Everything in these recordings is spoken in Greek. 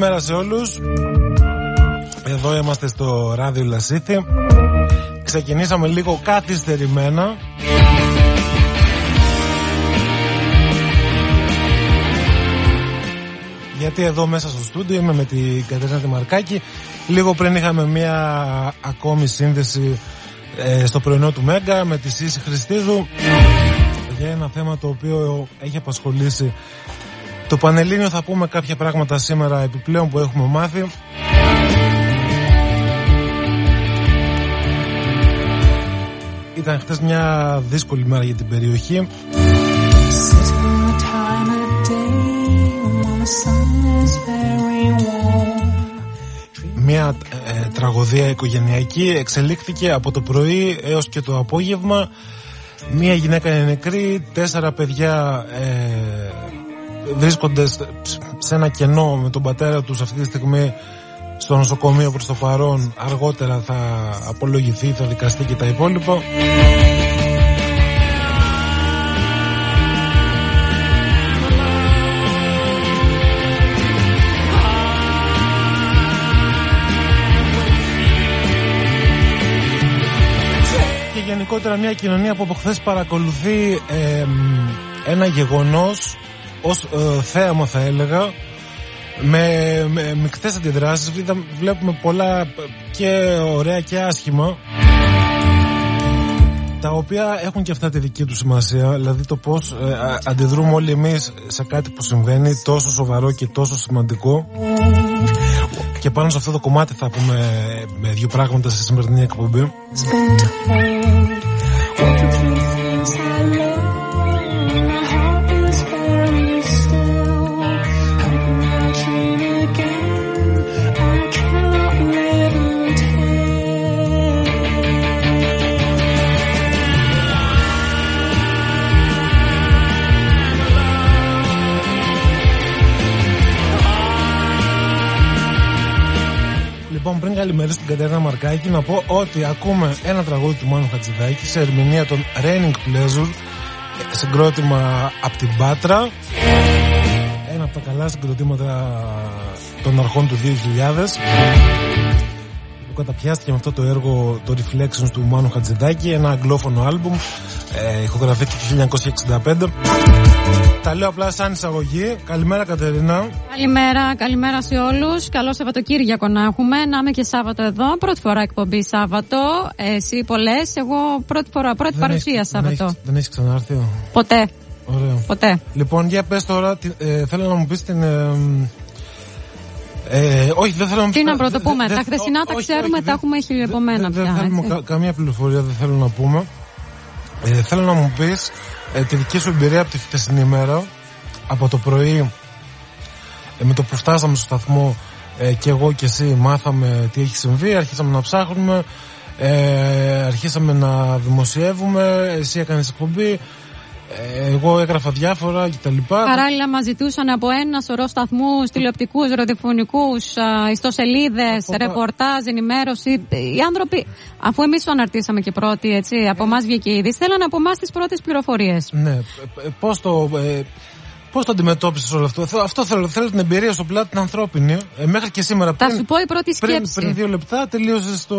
καλημέρα σε όλους. Εδώ είμαστε στο ράδιο Λασίθι Ξεκινήσαμε λίγο καθυστερημένα. Γιατί εδώ μέσα στο στούντιο είμαι με την Κατερίνα Δημαρκάκη Λίγο πριν είχαμε μια ακόμη σύνδεση ε, στο πρωινό του Μέγκα με τη Σύση Χριστίδου. Για ένα θέμα το οποίο έχει απασχολήσει το Πανελλήνιο θα πούμε κάποια πράγματα σήμερα επιπλέον που έχουμε μάθει. Ήταν χτες μια δύσκολη μέρα για την περιοχή. Μια ε, τραγωδία οικογενειακή εξελίχθηκε από το πρωί έως και το απόγευμα. Μια γυναίκα είναι νεκρή, τέσσερα παιδιά ε, βρίσκονται σε ένα κενό με τον πατέρα τους αυτή τη στιγμή στο νοσοκομείο προς το παρόν αργότερα θα απολογηθεί, θα δικαστεί και τα υπόλοιπα. Και γενικότερα μια κοινωνία που από χθες παρακολουθεί ένα γεγονός ως ε, θέαμα θα έλεγα με, με μικτές αντιδράσεις βλέπουμε πολλά και ωραία και άσχημα τα οποία έχουν και αυτά τη δική τους σημασία δηλαδή το πως ε, αντιδρούμε όλοι εμείς σε κάτι που συμβαίνει τόσο σοβαρό και τόσο σημαντικό. Και πάνω σε αυτό το κομμάτι θα πούμε με δύο πράγματα στη σημερινή εκπομπή καλημέρα στην Κατερίνα Μαρκάκη, να πω ότι ακούμε ένα τραγούδι του Μάνου Χατζηδάκη σε ερμηνεία των Raining Pleasure, συγκρότημα από την Πάτρα. Ένα από τα καλά συγκροτήματα των αρχών του 2000 που καταπιάστηκε με αυτό το έργο το Reflections του Μάνου Χατζηδάκη ένα αγγλόφωνο άλμπουμ ε, ηχογραφήθηκε το 1965 τα λέω απλά σαν εισαγωγή. Καλημέρα, Κατερίνα. Καλημέρα, καλημέρα σε όλους. Καλό Σαββατοκύριακο να έχουμε. Να είμαι και Σάββατο εδώ. Πρώτη φορά εκπομπή Σάββατο. Εσύ πολλέ. Εγώ πρώτη φορά, πρώτη δεν παρουσία έχει, Σάββατο. Δεν, δεν έχεις ξανάρθει. Ποτέ. Ωραία. Ποτέ. Λοιπόν, για πες τώρα, ε, θέλω να μου πεις την. Ε, ε, όχι, δεν θέλω να Τι να πρωτοπούμε. Τα χθεσινά τα ξέρουμε, τα έχουμε χιλιοπομένα πια. Δεν θέλουμε καμία πληροφορία, δεν θέλω να πούμε. Ε, θέλω να μου πεις ε, τη δική σου εμπειρία από τη χθεσινή ημέρα, από το πρωί, ε, με το που φτάσαμε στο σταθμό ε, και εγώ και εσύ μάθαμε τι έχει συμβεί, αρχίσαμε να ψάχνουμε, ε, αρχίσαμε να δημοσιεύουμε, εσύ έκανες εκπομπή, εγώ έγραφα διάφορα κτλ. Παράλληλα, μας ζητούσαν από ένα σωρό σταθμούς, τηλεοπτικούς, ροδιοφωνικού, ιστοσελίδες, ρεπορτάζ, ενημέρωση. Οι άνθρωποι, αφού εμείς το αναρτήσαμε και πρώτοι, έτσι, από εμά βγήκε ήδη, θέλαν από εμάς τις πρώτες πληροφορίες. Ναι. Πώς το. Ε, Πώς το αντιμετώπισες όλο αυτό, Αυτό θέλω, θέλω την εμπειρία στο πλάτη την ανθρώπινη. Ε, μέχρι και σήμερα. Θα σου πω η πρώτη σκέψη. Πριν, πριν δύο λεπτά τελείωσες το...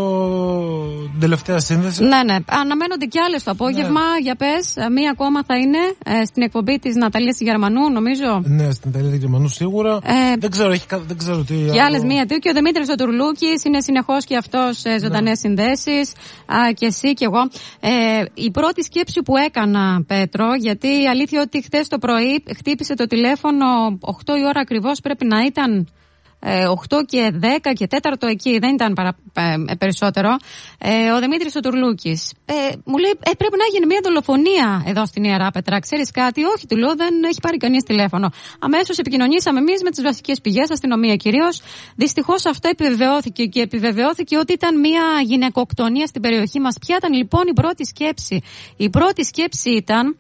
την τελευταία σύνδεση. Ναι, ναι. Αναμένονται και άλλες το απόγευμα. Ναι. Για πες, μία ακόμα θα είναι ε, στην εκπομπή της Ναταλίας Γερμανού, νομίζω. Ναι, στην Ναταλία Γερμανού σίγουρα. Ε, δεν, ξέρω, έχει, δεν ξέρω τι. Και άλλες μία δύο. Και ο Δημήτρης ο Τουρλούκη είναι συνεχώς και αυτός σε ζωντανές ναι. συνδέσεις. Και εσύ και εγώ. Ε, η πρώτη σκέψη που έκανα, Πέτρο, γιατί η αλήθεια ότι χτες το πρωί χτύπησε χτύπησε το τηλέφωνο 8 η ώρα ακριβώς πρέπει να ήταν 8 ε, και 10 και 4 εκεί, δεν ήταν παρα, ε, περισσότερο. Ε, ο Δημήτρης ο Τουρλούκη. Ε, μου λέει: ε, Πρέπει να γίνει μια δολοφονία εδώ στην Ιερά Πετρά. Ξέρεις κάτι, Όχι, του λέω: Δεν έχει πάρει κανείς τηλέφωνο. Αμέσως επικοινωνήσαμε εμείς με τις βασικές πηγές, αστυνομία κυρίως. Δυστυχώς αυτό επιβεβαιώθηκε και επιβεβαιώθηκε ότι ήταν μια γυναικοκτονία στην περιοχή μας. Ποια ήταν λοιπόν η πρώτη σκέψη; Η πρώτη σκέψη ήταν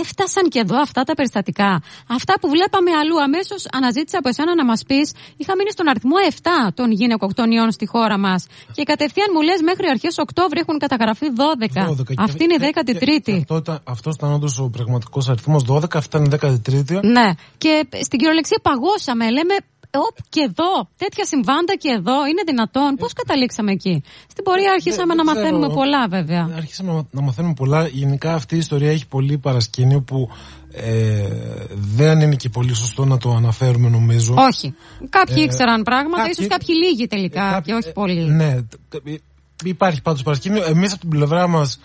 έφτασαν και εδώ αυτά τα περιστατικά. Αυτά που βλέπαμε αλλού. Αμέσως αναζήτησα από εσένα να μας πεις, είχα μείνει στον αριθμό 7 των γυναικοκτονιών στη χώρα μας. Και κατευθείαν μου λες μέχρι αρχές Οκτώβρη έχουν καταγραφεί 12. 12. Αυτή είναι η 13η. Αυτό ήταν όντως ο πραγματικός αριθμός 12, αυτή ήταν η 13η. Ναι. Και στην κυριολεξία παγώσαμε. Λέμε Οπ, και εδώ, τέτοια συμβάντα και εδώ, είναι δυνατόν. Πώς καταλήξαμε εκεί; Στην πορεία αρχίσαμε να μαθαίνουμε πολλά, βέβαια. Άρχισαμε να μαθαίνουμε πολλά. Γενικά αυτή η ιστορία έχει πολύ παρασκήνιο που ε, δεν είναι και πολύ σωστό να το αναφέρουμε νομίζω. Όχι. Κάποιοι ε, ήξεραν πράγματα, κάποιοι, ίσως κάποιοι λίγοι τελικά κάποιοι, και όχι πολλοί. Ναι, υπάρχει πάντως παρασκήνιο. Εμείς από την πλευρά μας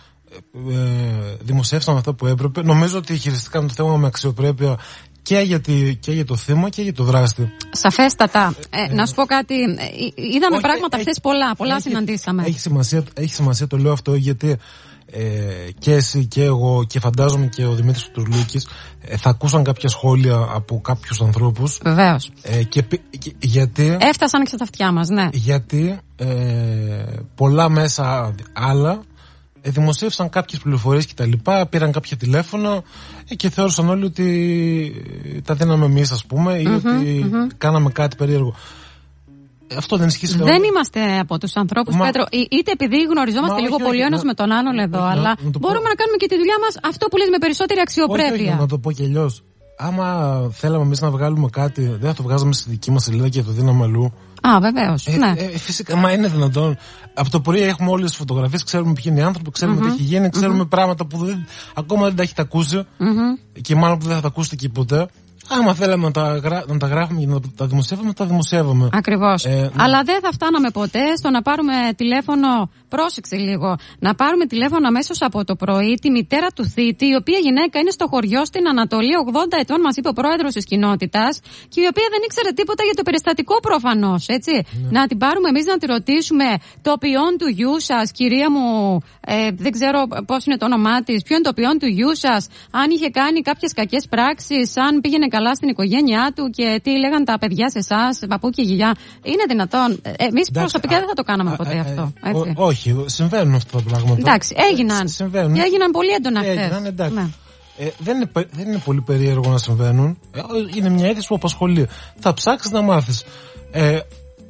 ε, δημοσιεύσαμε αυτό που έπρεπε. Νομίζω ότι χειριστήκαν το θέμα με αξιοπρέπεια και για, και για το θύμα και για το δράστη. Σαφέστατα. Ε, να σου πω κάτι. Είδαμε πράγματα χθες πολλά. Πολλά έχει, συναντήσαμε. Έχει σημασία, έχει σημασία το λέω αυτό γιατί ε, και εσύ και εγώ και φαντάζομαι και ο Δημήτρης Τουρλούκης ε, θα ακούσαν κάποια σχόλια από κάποιους ανθρώπους Βεβαίως. ε, και, γιατί έφτασαν και στα αυτιά μας ναι γιατί ε, πολλά μέσα άλλα ε, δημοσίευσαν κάποιες πληροφορίες και τα λοιπά πήραν κάποια τηλέφωνα ε, και θεώρησαν όλοι ότι τα δίναμε εμείς ας πούμε ή οτι κάναμε κάτι περίεργο αυτό δεν ισχύει Δεν είμαστε από τους ανθρώπους, Πέτρο. Είτε επειδή γνωριζόμαστε λίγο πολύ ο ένας με τον άλλον εδώ, αλλά μπορούμε να κάνουμε και τη δουλειά μας αυτό που λες με περισσότερη αξιοπρέπεια. Όχι, να το πω και αλλιώς. Άμα θέλαμε εμείς να βγάλουμε κάτι, δεν θα το βγάζαμε στη δική μας σελίδα και το δίναμε αλλού. Α, βεβαίως. Ε, ναι. Ε, φυσικά, μα είναι δυνατόν. Από το πρωί έχουμε όλες τις φωτογραφίες, ξέρουμε ποιοι είναι οι άνθρωποι, ξέρουμε τι έχει γίνει, πράγματα που δεν, ακόμα δεν τα έχετε ακούσει και μάλλον που δεν θα τα ακούσετε και ποτέ. Άμα θέλαμε να τα, γρά... να τα γράφουμε και να τα δημοσιεύουμε, τα δημοσιεύουμε. Ακριβώς. Ε, ναι. Αλλά δεν θα φτάναμε ποτέ στο να πάρουμε τηλέφωνο. Πρόσεξε λίγο. Να πάρουμε τηλέφωνο αμέσως από το πρωί τη μητέρα του θήτη, η οποία γυναίκα είναι στο χωριό στην Ανατολή, 80 ετών, μα είπε ο πρόεδρος της κοινότητας, και η οποία δεν ήξερε τίποτα για το περιστατικό προφανώς. Έτσι. Ναι. Να την πάρουμε εμείς να τη ρωτήσουμε το ποιόν του γιού σας, κυρία μου, ε, δεν ξέρω πώς είναι το όνομά της, ποιο είναι το ποιόν του γιού σας, αν είχε κάνει κάποιες κακές πράξεις, αν πήγαινε καλά στην οικογένειά του και τι λέγαν τα παιδιά σε εσάς, παππού και γυλιά. Είναι δυνατόν; Ε, Εμείς προσωπικά δεν θα το κάναμε ποτέ ε, αυτό. Ε, έτσι. όχι, συμβαίνουν αυτά τα πράγματα. Εντάξει, έγιναν. Συμβαίνουν. Και έγιναν πολύ έντονα χθες. Ναι. Ε, δεν, είναι, δεν είναι πολύ περίεργο να συμβαίνουν. είναι μια είδηση που απασχολεί. Θα ψάξεις να μάθεις. Ε,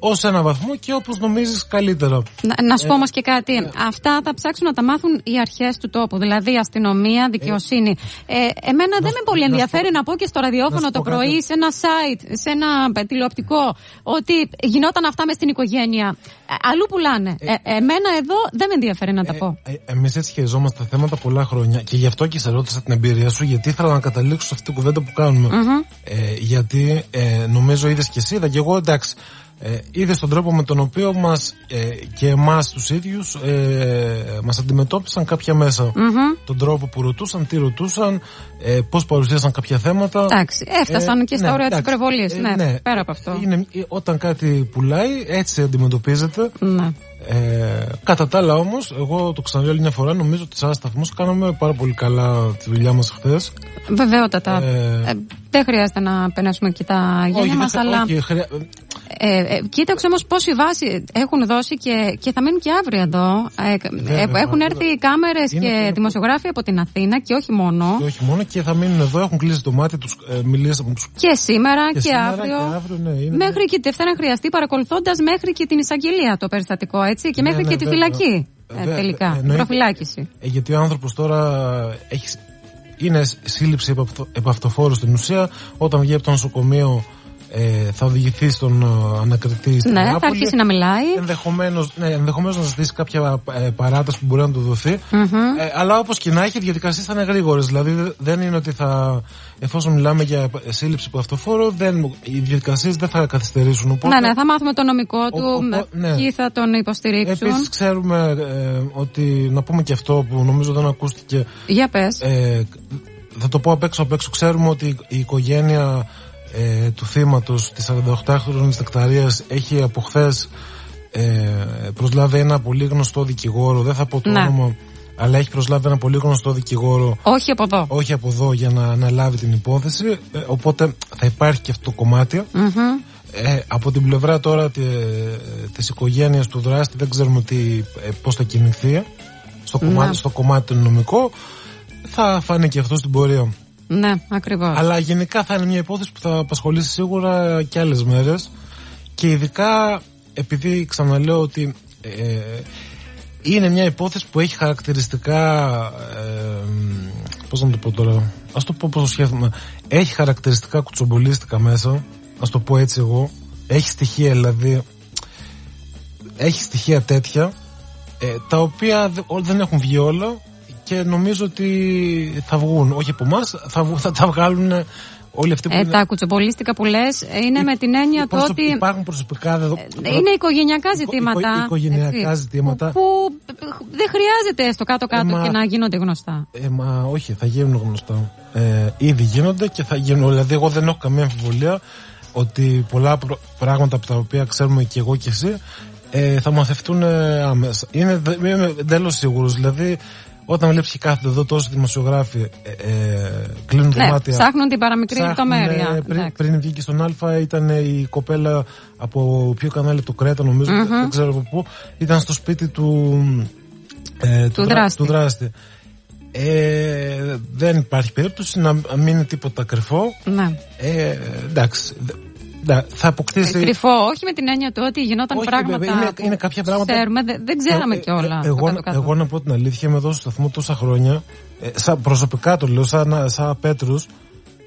ως ένα βαθμό και όπως νομίζεις καλύτερα. Να, να σου πω ε, όμως και κάτι. Ε, Αυτά θα ψάξουν να τα μάθουν οι αρχές του τόπου, δηλαδή αστυνομία, δικαιοσύνη. Ε, εμένα δεν με πολύ ενδιαφέρει να, πω και στο ραδιόφωνο το πρωί, σε ένα site, σε ένα τηλεοπτικό, ότι γινόταν αυτά μες στην οικογένεια. Ε, αλλού πουλάνε. Ε, εμένα εδώ δεν με ενδιαφέρει να τα πω. Ε, Εμείς έτσι χειριζόμαστε τα θέματα πολλά χρόνια και γι' αυτό και σε ρώτησα την εμπειρία σου, γιατί ήθελα να καταλήξω σε αυτή την κουβέντα που κάνουμε. γιατί νομίζω είδες και εσύ, είδα και εγώ εντάξει ε, είδες τον τρόπο με τον οποίο μας ε, και εμάς τους ίδιους ε, μας αντιμετώπισαν κάποια τον τρόπο που ρωτούσαν, τι ρωτούσαν ε, πώς παρουσίασαν κάποια θέματα. Εντάξει, έφτασαν ε, και στα ναι, όρια της υπερβολής ναι, ναι, πέρα από αυτό. Είναι, όταν κάτι πουλάει έτσι αντιμετωπίζεται. Ναι. Ε, κατά τα άλλα όμως, εγώ το ξαναλέω άλλη μια φορά, νομίζω ότι σαν σταθμό κάναμε πάρα πολύ καλά τη δουλειά μας χθες. Βεβαίωτατα. Ε, ε, δεν χρειάζεται να περάσουμε και τα γένια μας, αλλά. Όχι, χρεια... Ε, ε, κοίταξε όμως πόση βάση έχουν δώσει και, και θα μείνουν και αύριο εδώ. Ε, ε έχουν έρθει κάμερες και δημοσιογράφοι από την Αθήνα και όχι μόνο. Και όχι μόνο και θα μείνουν εδώ, έχουν κλείσει το μάτι τους, ε, μιλήσαμε τους... Και σήμερα και, και αύριο. Και αύριο ναι, είναι... Μέχρι και τη Δευτέρα χρειαστεί παρακολουθώντας μέχρι και την εισαγγελία το περιστατικό, έτσι. Και ναι, μέχρι ναι, και τη φυλακή. Ε, τελικά. Ε, προφυλάκηση. Ε, γιατί ο άνθρωπος τώρα έχει, είναι σύλληψη επαυτοφόρου στην ουσία. Όταν βγει από το νοσοκομείο ε, θα οδηγηθεί στον ε, ανακριτή στην Ναι, θα αρχίσει να μιλάει. Ενδεχομένως ναι, ενδεχομένως να ζητήσει κάποια ε, παράταση που μπορεί να του δοθει ε, αλλά όπως και να έχει, οι διαδικασίες θα είναι γρήγορες. Δηλαδή δεν είναι ότι θα. Εφόσον μιλάμε για σύλληψη από αυτοφόρο, δεν, οι διαδικασίες δεν θα καθυστερήσουν. Οπότε, ναι, ναι, θα μάθουμε το νομικό του, ο, ναι. ποιοι θα τον υποστηρίξουν. Επίσης, ξέρουμε ότι. Να πούμε και αυτό που νομίζω δεν ακούστηκε. Για πες. θα το πω απ' έξω απ' έξω. Ξέρουμε ότι η οικογένεια ε, του θύματος της 48χρονης νεκταρίας έχει από χθες ε, προσλάβει ένα πολύ γνωστό δικηγόρο. Δεν θα πω το ναι. όνομα αλλά έχει προσλάβει ένα πολύ γνωστό δικηγόρο. Όχι από εδώ. Όχι από εδώ για να αναλάβει την υπόθεση. Ε, οπότε θα υπάρχει και αυτό το κομματι ε, από την πλευρά τώρα τη, της οικογένειας του δράστη δεν ξέρουμε τι, ε, πώς θα κινηθεί. Στο, ναι. κομμάτι, στο κομμάτι νομικό θα φάνε και αυτό στην πορεία ναι, ακριβώς. Αλλά γενικά θα είναι μια υπόθεση που θα απασχολήσει σίγουρα και άλλες μέρες. Και ειδικά επειδή ξαναλέω ότι ε, είναι μια υπόθεση που έχει χαρακτηριστικά. Ε, Πώς να το πω τώρα. Α το πω πώ το σκέφτομαι. Έχει χαρακτηριστικά κουτσομπολίστικα μέσα. Α το πω έτσι εγώ. έχει στοιχεία δηλαδή έχει στοιχεία τέτοια ε, τα οποία δεν έχουν βγει όλα και νομίζω ότι θα βγουν όχι από εμάς, θα, θα τα βγάλουν όλοι αυτοί που ε, είναι... Τα κουτσοπολίστικα που λες είναι με την έννοια του ότι. Υπάρχουν προσωπικά δεδομένα. Είναι οικογενειακά ζητήματα. Οικο, οικογενειακά έτσι, ζητήματα. Που, που, δεν χρειάζεται στο κάτω-κάτω ε, και να γίνονται γνωστά. Ε, μα όχι, θα γίνουν γνωστά. Ε, ήδη γίνονται και θα γίνουν. Δηλαδή, εγώ δεν έχω καμία αμφιβολία ότι πολλά πράγματα από τα οποία ξέρουμε και εγώ και εσύ ε, θα μαθευτούν άμεσα. Είναι, είμαι εντελώ σίγουρος. Δηλαδή, όταν βλέπεις και κάθεται εδώ τόσοι δημοσιογράφοι ε, ε, κλείνουν ναι, μάτια. Ψάχνουν την παραμικρή λεπτομέρεια. Πριν, πριν βγήκε στον Α, ήταν η κοπέλα από ποιο κανάλι, το Κρέτα, νομίζω, mm-hmm. δεν ξέρω από πού. Ήταν στο σπίτι του, ε, του, του, δράστη. του δράστη. Ε, δεν υπάρχει περίπτωση να μην είναι τίποτα κρυφό. Ναι. Ε, εντάξει. Ναι, θα αποκτήσει. Ε, κρυφό, όχι με την έννοια του ότι γινόταν όχι, πράγματα. Είναι, είναι κάποια πράγματα. Ξέρουμε, δεν, δεν ξέραμε ε, κιόλα. Ε, εγώ, εγώ να πω την αλήθεια, είμαι εδώ στο σταθμό τόσα χρόνια. Ε, σαν, προσωπικά το λέω, σαν, σαν Πέτρους.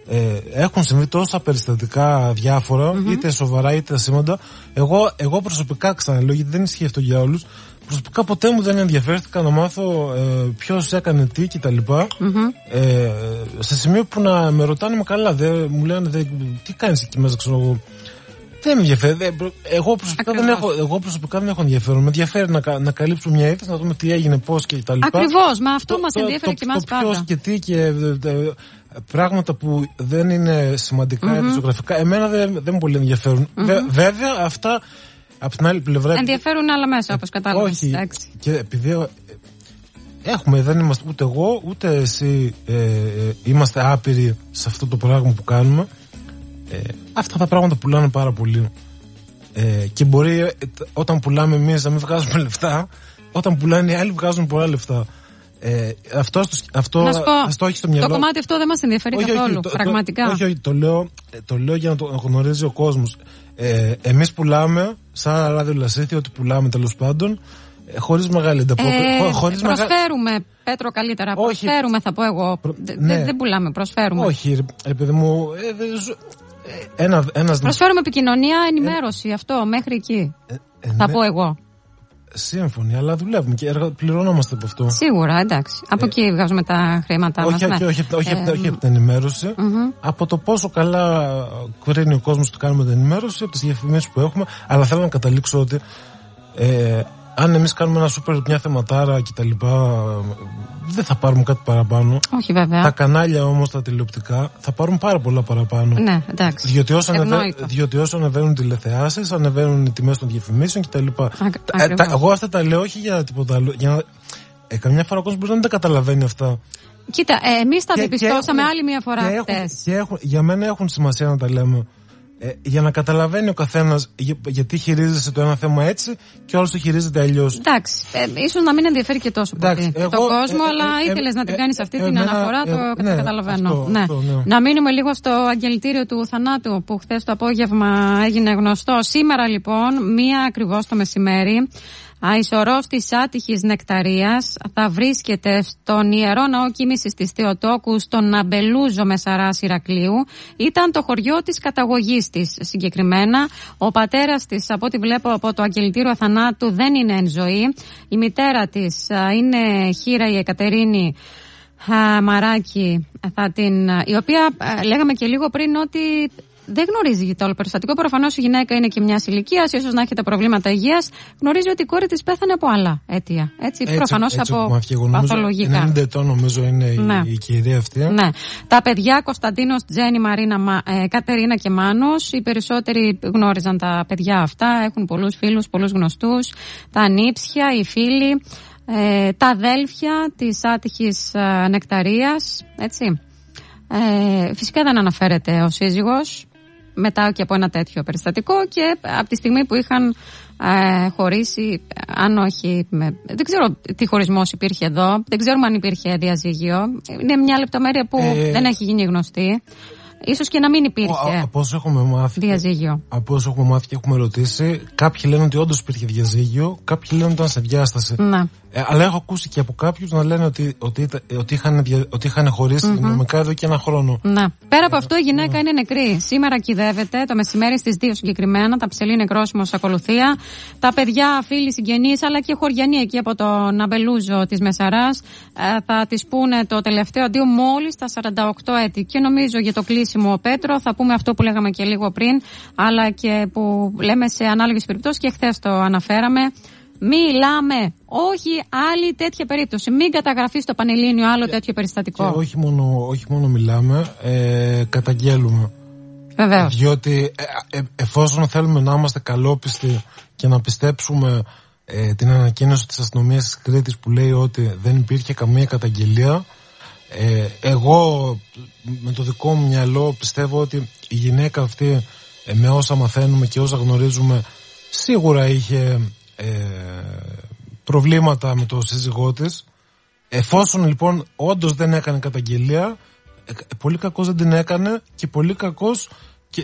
Ε, έχουν συμβεί τόσα περιστατικά διάφορα, mm-hmm. είτε σοβαρά είτε ασήμαντα. Εγώ, εγώ προσωπικά ξαναλέω, γιατί δεν ισχύει αυτό για όλους. Προσωπικά ποτέ μου δεν ενδιαφέρθηκα να μάθω ε, ποιος έκανε τι κτλ. Mm-hmm. Ε, σε σημείο που να με ρωτάνε με καλά, δε, μου λένε δε, τι κάνεις εκεί μέσα, ξέρω εγώ. Δεν με ενδιαφέρει. Εγώ προσωπικά, δεν έχω, εγώ προσωπικά δεν έχω ενδιαφέρον. Με ενδιαφέρει να, να καλύψω μια είδηση, να δούμε τι έγινε, πώς και τα λοιπά. Ακριβώς, μα αυτό μας ενδιαφέρει και εμάς πάντα. Ποιος και τι και δε, πράγματα που δεν είναι σημαντικά mm-hmm. εμένα δεν, δεν με πολύ ενδιαφέρουν. Mm-hmm. βέβαια, αυτά από την άλλη πλευρά. Ενδιαφέρουν άλλα μέσα, όπως κατάλαβα. Όχι. Εντάξει. Και επειδή ε, έχουμε, δεν είμαστε ούτε εγώ ούτε εσύ ε, ε, είμαστε άπειροι σε αυτό το πράγμα που κάνουμε. Ε, αυτά τα πράγματα πουλάνε πάρα πολύ. Ε, και μπορεί ε, όταν πουλάμε εμείς να μην βγάζουμε λεφτά, όταν πουλάνε οι άλλοι βγάζουν πολλά λεφτά. Ε, αυτό, αυτό, να σου πω, στο μυαλό. Το κομμάτι αυτό δεν μας ενδιαφέρει όχι, καθόλου. Όχι, πραγματικά. όχι, όχι, το λέω, το λέω για να το γνωρίζει ο κόσμος. Ε, Εμείς πουλάμε, σαν ραδιολασίθι, ότι πουλάμε τέλος πάντων, ε, χωρίς μεγάλη ανταπόκριση. Ε, χωρίς προσφέρουμε, μεγα... Πέτρο, καλύτερα. Όχι. Προσφέρουμε, θα πω εγώ. Προ... Ναι. Δεν πουλάμε, προσφέρουμε. Όχι, επειδή μου. Ε, ε, ένα, ένας... Προσφέρουμε επικοινωνία, ενημέρωση, αυτό, μέχρι εκεί. Ε, θα ναι. πω εγώ. Σύμφωνοι, αλλά δουλεύουμε και πληρωνόμαστε από αυτό. Σίγουρα, εντάξει. Από ε, εκεί βγάζουμε τα χρήματά μας. Όχι, ναι. όχι, όχι, όχι, ε, όχι από την ενημέρωση. Mm-hmm. Από το πόσο καλά κρίνει ο κόσμος ότι κάνουμε την ενημέρωση, από τις διαφημίσεις που έχουμε. Αλλά θέλω να καταλήξω ότι ε, αν εμείς κάνουμε ένα σούπερ, μια θεματάρα κτλ. Δεν θα πάρουμε κάτι παραπάνω. Όχι, βέβαια. Τα κανάλια όμως, τα τηλεοπτικά, θα πάρουν πάρα πολλά παραπάνω. Ναι, εντάξει. Διότι όσο, ανεβα... διότι όσο ανεβαίνουν τηλεθεάσεις, ανεβαίνουν οι τιμές των διαφημίσεων κτλ. Ε, εγώ αυτά τα λέω όχι για τίποτα άλλο. Για να... ε, καμιά φορά ο κόσμος μπορεί να δεν τα καταλαβαίνει αυτά. Κοίτα, ε, εμείς τα διαπιστώσαμε άλλη μια φορά χτε. Για μένα έχουν σημασία να τα λέμε. Ε, για να καταλαβαίνει ο καθένας για, γιατί χειρίζεσαι το ένα θέμα έτσι και όλο το χειρίζεται αλλιώς. Εντάξει. Ε, ίσως να μην ενδιαφέρει και τόσο πολύ τον κόσμο, ε, αλλά ε, ήθελες να την κάνεις αυτή την αναφορά. το ναι, καταλαβαίνω. Αυτό, ναι. Αυτό, ναι. Να μείνουμε λίγο στο αγγελτήριο του θανάτου που χθες το απόγευμα έγινε γνωστό. Σήμερα λοιπόν, μία ακριβώς το μεσημέρι, Αϊσορός της άτυχης νεκταρίας θα βρίσκεται στον Ιερό Ναό Κοίμησης της Θεοτόκου στον Αμπελούζο Μεσαράς Ηρακλείου. Ήταν το χωριό της καταγωγής της συγκεκριμένα. Ο πατέρας της, από ό,τι βλέπω από το αγγελτήριο θανάτου, δεν είναι εν ζωή. Η μητέρα της είναι χείρα η Εκατερίνη Μαράκη, θα την, η οποία λέγαμε και λίγο πριν ότι δεν γνωρίζει το όλο περιστατικό. Προφανώς η γυναίκα είναι και μιας ηλικίας, ίσως να έχετε προβλήματα υγείας. Γνωρίζει ότι η κόρη της πέθανε από άλλα αίτια. Έτσι, έτσι προφανώς από παθολογικά. 90 ετών νομίζω είναι ναι. η, η κυρία αυτή. Ναι. Τα παιδιά Κωνσταντίνος, Τζέννη, Μαρίνα, ε, Κατερίνα και Μάνος. Οι περισσότεροι γνώριζαν τα παιδιά αυτά. Έχουν πολλούς φίλους, πολλούς γνωστούς. Τα ανήψια, οι φίλοι. Ε, τα αδέλφια της άτυχης ε, νεκταρίας, έτσι. Ε, φυσικά δεν αναφέρεται ο σύζυγος, μετά και από ένα τέτοιο περιστατικό και από τη στιγμή που είχαν ε, χωρίσει, αν όχι. Με, δεν ξέρω τι χωρισμός υπήρχε εδώ. Δεν ξέρουμε αν υπήρχε διαζύγιο. Είναι μια λεπτομέρεια που ε, δεν έχει γίνει γνωστή. Ίσως και να μην υπήρχε. Από όσο έχουμε μάθει. Διαζύγιο. Από όσο έχουμε μάθει και έχουμε ρωτήσει, κάποιοι λένε ότι όντως υπήρχε διαζύγιο, κάποιοι λένε ότι ήταν σε διάσταση. Να. Ε, αλλά έχω ακούσει και από κάποιους να λένε ότι, ότι, ότι, είχαν, ότι είχαν χωρίσει mm-hmm. νομικά εδώ και ένα χρόνο. Ναι. Πέρα από αυτό, η γυναίκα είναι νεκρή. Σήμερα κυδεύεται το μεσημέρι στις 2 συγκεκριμένα. Τα ψελή νεκρόσιμο σε ακολουθία. Τα παιδιά, φίλοι, συγγενείς, αλλά και χωριανοί εκεί από τον Αμπελούζο της Μεσαράς ε, θα της πούνε το τελευταίο αντίο μόλις στα 48 έτη. Και νομίζω για το κλείσιμο Πέτρο θα πούμε αυτό που λέγαμε και λίγο πριν, αλλά και που λέμε σε ανάλογες περιπτώσεις και χθες το αναφέραμε. Μιλάμε. Όχι άλλη τέτοια περίπτωση. Μην καταγραφείς στο Πανελλήνιο άλλο τέτοιο περιστατικό. Και όχι μόνο, όχι μόνο μιλάμε, ε, καταγγέλουμε. Βεβαίως. Διότι ε, ε, εφόσον θέλουμε να είμαστε καλόπιστοι και να πιστέψουμε ε, την ανακοίνωση της αστυνομίας της Κρήτης που λέει ότι δεν υπήρχε καμία καταγγελία ε, εγώ με το δικό μου μυαλό πιστεύω ότι η γυναίκα αυτή με όσα μαθαίνουμε και όσα γνωρίζουμε σίγουρα είχε ε, προβλήματα με το σύζυγό της. Εφόσον λοιπόν όντως δεν έκανε καταγγελία, ε, πολύ κακός δεν την έκανε και πολύ κακός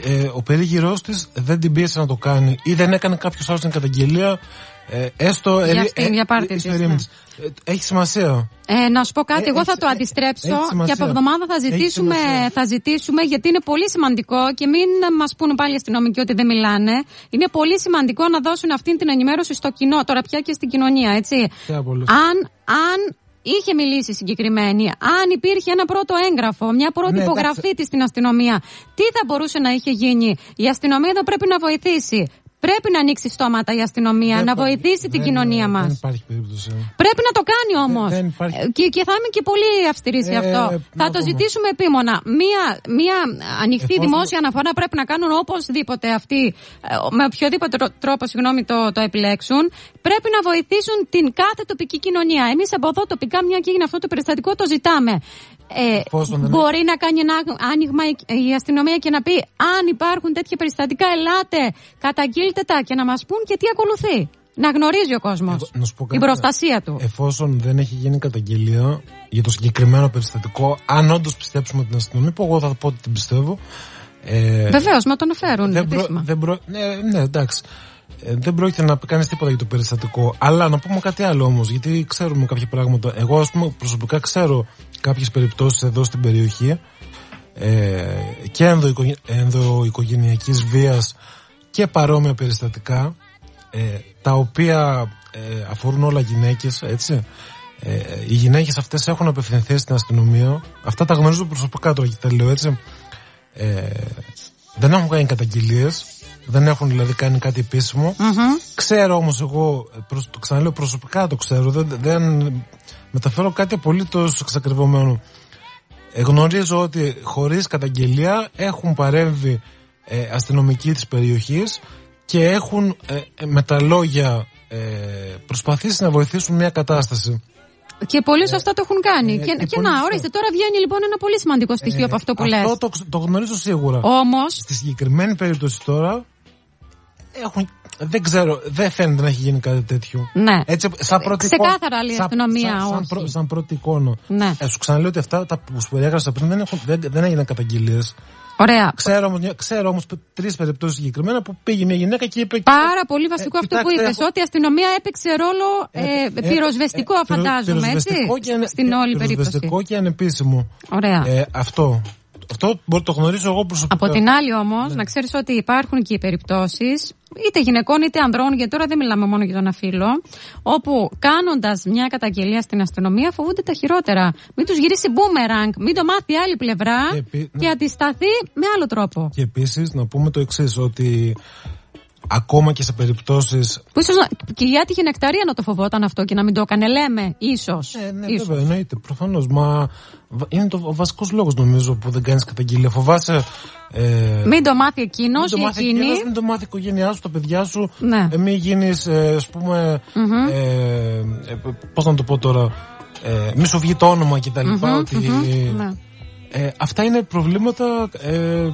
ε, ο περίγυρός της δεν την πίεσε να το κάνει ή δεν έκανε κάποιος άλλος την καταγγελία ε, έστω για αυτή, για πάρτι ναι. Έχει σημασία. Ε, να σου πω κάτι, εγώ θα το αντιστρέψω και από εβδομάδα θα ζητήσουμε, θα ζητήσουμε γιατί είναι πολύ σημαντικό και μην μας πούνε πάλι οι αστυνομικοί ότι δεν μιλάνε. Είναι πολύ σημαντικό να δώσουν αυτή την ενημέρωση στο κοινό, τώρα πια και στην κοινωνία, έτσι. Αν, αν είχε μιλήσει συγκεκριμένη, αν υπήρχε ένα πρώτο έγγραφο, μια πρώτη ναι, υπογραφή της στην αστυνομία, τι θα μπορούσε να είχε γίνει; Η αστυνομία εδώ πρέπει να βοηθήσει. Πρέπει να ανοίξει στόματα η αστυνομία, να βοηθήσει την κοινωνία μας. Δεν υπάρχει περίπτωση. Πρέπει να το κάνει όμως. Και, και θα είμαι και πολύ αυστηρής σε ε, αυτό. θα το ζητήσουμε επίμονα. Μία, μία ανοιχτή δημόσια αναφορά πρέπει να κάνουν οπωσδήποτε αυτοί, ε, με οποιοδήποτε τρόπο συγγνώμη, το, το επιλέξουν. Πρέπει να βοηθήσουν την κάθε τοπική κοινωνία. Εμείς από εδώ τοπικά, μια και έγινε αυτό το περιστατικό, το ζητάμε. Ε, μπορεί να κάνει ένα άνοιγμα η αστυνομία και να πει αν υπάρχουν τέτοια περιστατικά, ελάτε, καταγγείλτε τα και να μας πούν και τι ακολουθεί. Να γνωρίζει ο κόσμος την προστασία του. Εφόσον δεν έχει γίνει καταγγελία για το συγκεκριμένο περιστατικό, αν όντως πιστέψουμε την αστυνομία, που εγώ θα πω ότι την πιστεύω. Ε, Βεβαίως, μα τον φέρουν. Δεν, προ, δεν προ, ναι, ναι, εντάξει. Ε, δεν πρόκειται να κάνεις τίποτα για το περιστατικό. Αλλά να πούμε κάτι άλλο όμως, γιατί ξέρουμε κάποια πράγματα. Εγώ, ας πούμε, προσωπικά ξέρω κάποιες περιπτώσεις εδώ στην περιοχή ε, και ενδοοικογενειακής βίας και παρόμοια περιστατικά ε, τα οποία ε, αφορούν όλα γυναίκες έτσι. Ε, οι γυναίκες αυτές έχουν απευθυνθεί στην αστυνομία. Αυτά τα γνωρίζω προσωπικά τώρα και τα λέω έτσι. Ε, δεν έχουν κάνει καταγγελίες δεν έχουν δηλαδή κάνει κάτι ξέρω όμως εγώ το ξαναλέω προσωπικά το ξέρω δεν, δεν μεταφέρω κάτι απολύτως εξακριβωμένο γνωρίζω ότι χωρίς καταγγελία έχουν παρέμβει ε, αστυνομικοί της περιοχής και έχουν ε, ε, με τα λόγια ε, προσπαθήσει να βοηθήσουν μια κατάσταση. Και πολύ σωστά το έχουν κάνει. και, και, και να, ορίστε, τώρα βγαίνει λοιπόν ένα πολύ σημαντικό στοιχείο από αυτό που λες. Αυτό το, το γνωρίζω σίγουρα. Όμω. Στη συγκεκριμένη περίπτωση τώρα έχουν, δεν ξέρω, δεν φαίνεται να έχει γίνει κάτι τέτοιο. Ναι. Έτσι, σαν πρώτη Ξεκάθαρα η αστυνομία. Σαν, σαν, σαν, πρώτη εικόνα. Ναι. Ε, σου ξαναλέω ότι αυτά τα που σου περιέγραψα πριν δεν, έχουν, δεν, δεν έγιναν καταγγελίες. Ωραία. Ξέρω όμως ξέρω τρεις περιπτώσεις συγκεκριμένα που πήγε μια γυναίκα και είπε. Πάρα πολύ βασικό ε, αυτό που είπες. Ότι η αστυνομία έπαιξε ρόλο ε, ε, ε πυροσβεστικό, ε, φαντάζομαι. Έτσι, στην όλη περίπτωση. Πυροσβεστικό και ανεπίσημο. Ωραία. αυτό. Αυτό μπορεί να το γνωρίζω εγώ προσωπικά. Από την άλλη όμως, ναι. να ξέρεις ότι υπάρχουν και οι περιπτώσεις είτε γυναικών είτε ανδρών, γιατί τώρα δεν μιλάμε μόνο για τον αφήλο, όπου κάνοντας μια καταγγελία στην αστυνομία φοβούνται τα χειρότερα. Μην τους γυρίσει μπούμεραγκ, μην το μάθει άλλη πλευρά και, και αντισταθεί με άλλο τρόπο. Και επίσης να πούμε το εξής, ότι ακόμα και σε περιπτώσεις. Που ίσως και η άτυχη νεκταρία να το φοβόταν αυτό και να μην το έκανε, λέμε, ίσως. Ε, ναι, ίσως. βέβαια, εννοείται. Προφανώς. Μα είναι το, ο βασικός λόγος νομίζω που δεν κάνεις καταγγελία. Φοβάσαι. Ε, μην το μάθει εκείνος ή εκείνη. Εκείνος, μην το μάθει η οικογένειά σου, τα παιδιά σου. Ναι. Ε, μην γίνεις, ε, ας πούμε. Mm-hmm. Ε, ε, Πώς να το πω τώρα. Ε, μη σου βγει το όνομα κτλ. Mm-hmm, ότι, mm-hmm, ναι. ε, αυτά είναι προβλήματα ε,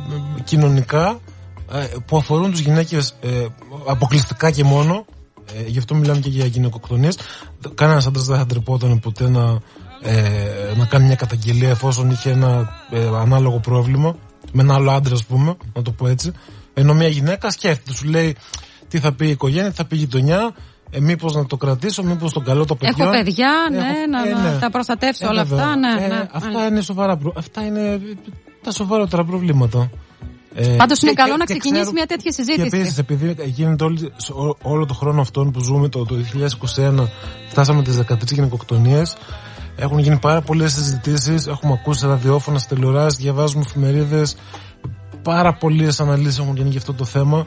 κοινωνικά ε, που αφορούν τις γυναίκες ε, αποκλειστικά και μόνο ε, γι' αυτό μιλάμε και για γυναικοκτονίες κανένας άντρας δεν θα τρεπόταν ποτέ να, να κάνει μια καταγγελία εφόσον είχε ένα ανάλογο πρόβλημα με ένα άλλο άντρα ας πούμε να το πω έτσι ενώ μια γυναίκα σκέφτεται σου λέει τι θα πει η οικογένεια, τι θα πει η γειτονιά ε, μήπως να το κρατήσω, μήπως τον καλό το παιδί. Έχω παιδιά, ναι, να, ε, ναι. τα προστατεύσω όλα αυτά. Ναι, ναι, αυτά, είναι σοβαρά, αυτά είναι τα σοβαρότερα προβλήματα. Ε, Πάντως είναι καλό να ξεκινήσει μια τέτοια συζήτηση. Και επίσης, επειδή γίνεται όλη, όλο το χρόνο αυτόν που ζούμε, το, το 2021, φτάσαμε τις 13 γυναικοκτονίες. Έχουν γίνει πάρα πολλές συζητήσεις. Έχουμε ακούσει ραδιόφωνα, τηλεοράσεις, διαβάζουμε εφημερίδες. Πάρα πολλές αναλύσεις έχουν γίνει για αυτό το θέμα.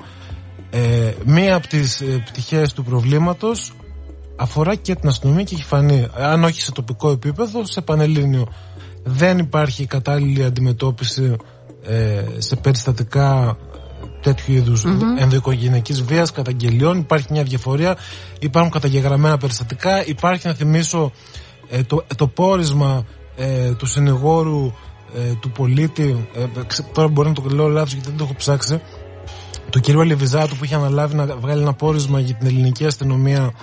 Ε, μία από τις ε, πτυχές του προβλήματος αφορά και την αστυνομία και έχει φανεί, αν όχι σε τοπικό επίπεδο, σε πανελλήνιο. Δεν υπάρχει κατάλληλη αντιμετώπιση ε, σε περιστατικά τέτοιου είδους mm-hmm. ενδοοικογενειακής βίας, καταγγελιών. Υπάρχει μια διαφορία. Υπάρχουν καταγεγραμμένα περιστατικά. Υπάρχει, να θυμίσω, ε, το, το πόρισμα ε, του συνηγόρου ε, του πολίτη. Ε, τώρα μπορεί να το λέω λάθος γιατί δεν το έχω ψάξει. Του κυρίου Αλεβιζάτου που είχε αναλάβει να βγάλει ένα πόρισμα για την ελληνική αστυνομία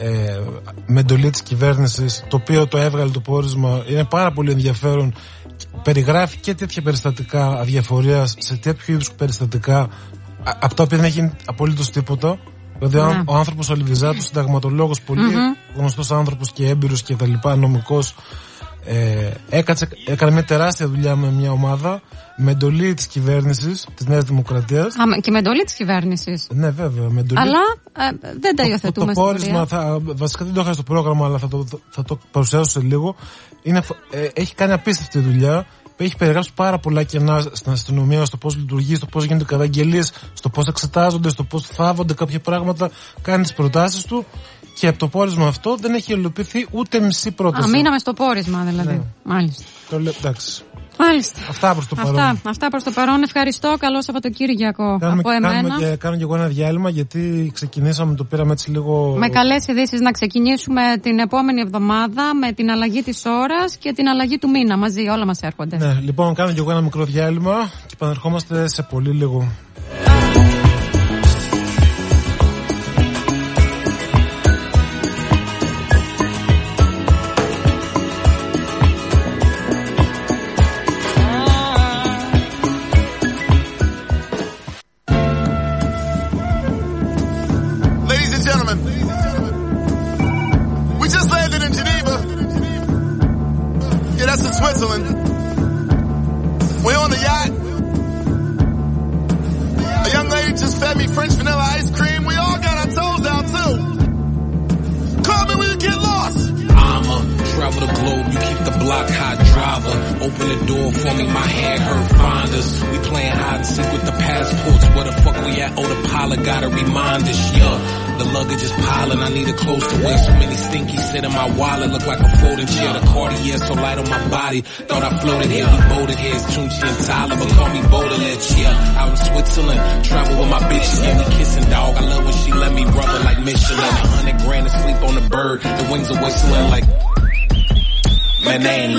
ε, με εντολή της κυβέρνησης, το οποίο το έβγαλε το πόρισμα. Είναι πάρα πολύ ενδιαφέρον. Περιγράφει και τέτοια περιστατικά αδιαφορίας σε τέτοιου είδους περιστατικά, από τα οποία δεν έχει απολύτως τίποτα. Δηλαδή, ναι. ο άνθρωπος ο Λιβιζάτου, συνταγματολόγος, πολύ mm-hmm. γνωστός άνθρωπος και έμπειρος και τα λοιπά, νομικός, ε, έκατσε, έκανε μια τεράστια δουλειά με μια ομάδα με εντολή της κυβέρνησης της Νέας Δημοκρατίας. Και με εντολή της κυβέρνησης. Ναι, βέβαια. Με εντολή... Αλλά ε, δεν τα υιοθετούμε. Το, το, το πόρισμα, θα, βασικά δεν το είχα στο πρόγραμμα, αλλά θα το, θα το παρουσιάσω σε λίγο. Είναι, ε, έχει κάνει απίστευτη δουλειά έχει περιγράψει πάρα πολλά κενά στην αστυνομία, στο πώς λειτουργεί, στο πώς γίνονται καταγγελίες, στο πώς εξετάζονται, στο πώς θάβονται κάποια πράγματα. Κάνει τις προτάσεις του και από το πόρισμα αυτό δεν έχει υλοποιηθεί ούτε μισή πρόταση. Α, μείναμε στο πόρισμα δηλαδή. Ναι. Μάλιστα. Το λέω, εντάξει. Μάλιστα. Αυτά προς το παρόν. Αυτά, αυτά προς το παρόν. Ευχαριστώ. Καλό Σαββατοκύριακο κάνουμε, από εμένα. Κάνουμε και, κάνω και εγώ ένα διάλειμμα γιατί ξεκινήσαμε, το πήραμε έτσι λίγο. Με καλές ειδήσεις να ξεκινήσουμε την επόμενη εβδομάδα με την αλλαγή της ώρας και την αλλαγή του μήνα μαζί. Όλα μας έρχονται. Ναι, λοιπόν, κάνω και εγώ ένα μικρό διάλειμμα και επανερχόμαστε σε πολύ λίγο.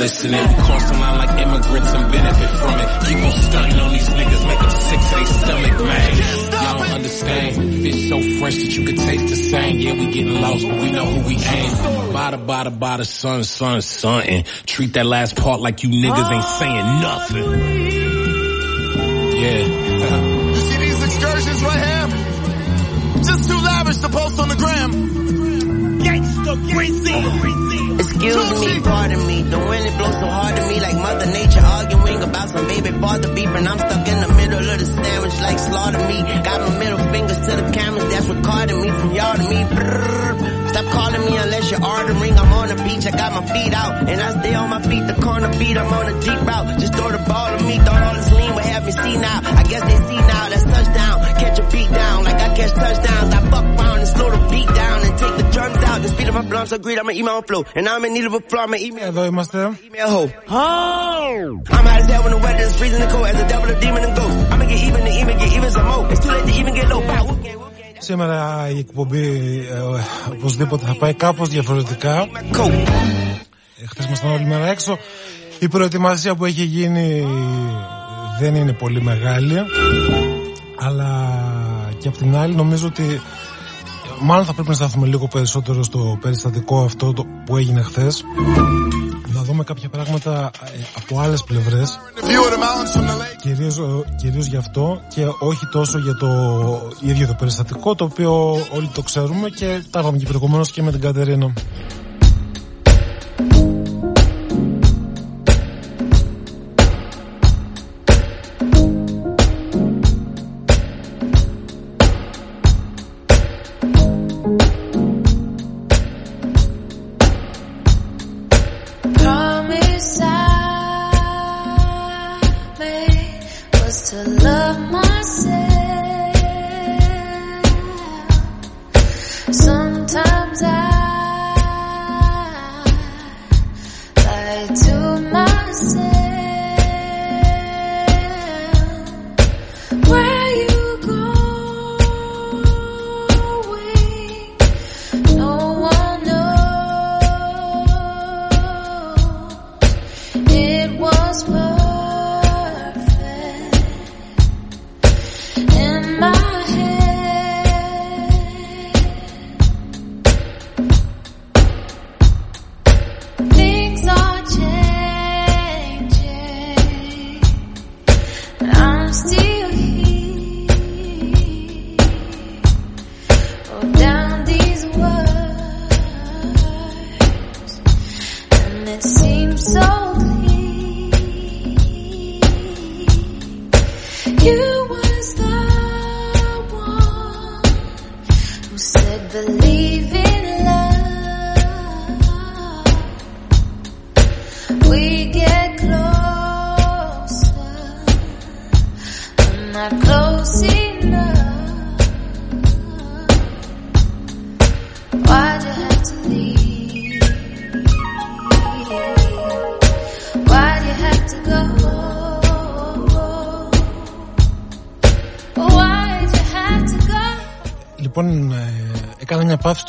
Listening. We cross the line like immigrants and benefit from it. Keep on stunning on these niggas, make them sick to their stomach, man. Y'all don't understand. Fish so fresh that you can taste the same. Yeah, we getting lost, but we know who we aim. Bada, bada, bada, son, son. And treat that last part like you niggas ain't saying nothing. Excuse me, pardon me. The wind it blows so hard to me like Mother Nature arguing about some baby father beef and I'm stuck in the middle of the sandwich like slaughter me. Got my middle fingers to the cameras that's recording me from y'all to me. Brrr. Stop calling me unless you're ordering. I'm on the beach, I got my feet out. And I stay on my feet, the corner beat, I'm on a deep route. Just throw the ball to me, thought all this lean would have me see now. I guess they see now, that's touchdown. Catch a beat down, like I catch touchdowns. I fuck around and slow the beat down and take the drums out. The speed of my blunt so greed, I'ma my own flow. And I'm in need of a flow. I'ma email. Hello, Master. Email hoe. Oh! I'm out as hell when the weather is freezing the cold. As a devil, a demon, and ghost. I'ma get even the even get even some more. It's too late to even get low. Bow, Σήμερα η εκπομπή ε, οπωσδήποτε θα πάει κάπως διαφορετικά. Χθες ήμασταν όλη μέρα έξω. Η προετοιμασία που έχει γίνει δεν είναι πολύ μεγάλη. Αλλά και απ' την άλλη νομίζω ότι μάλλον θα πρέπει να σταθούμε λίγο περισσότερο στο περιστατικό αυτό το που έγινε χθες. Να να δούμε κάποια πράγματα ε, από άλλες πλευρές The view of the mountains from the lake. κυρίως, ε, κυρίως γι' αυτό και όχι τόσο για το ίδιο το περιστατικό το οποίο όλοι το ξέρουμε και τα είπαμε και προηγουμένως και με την Κατερίνα.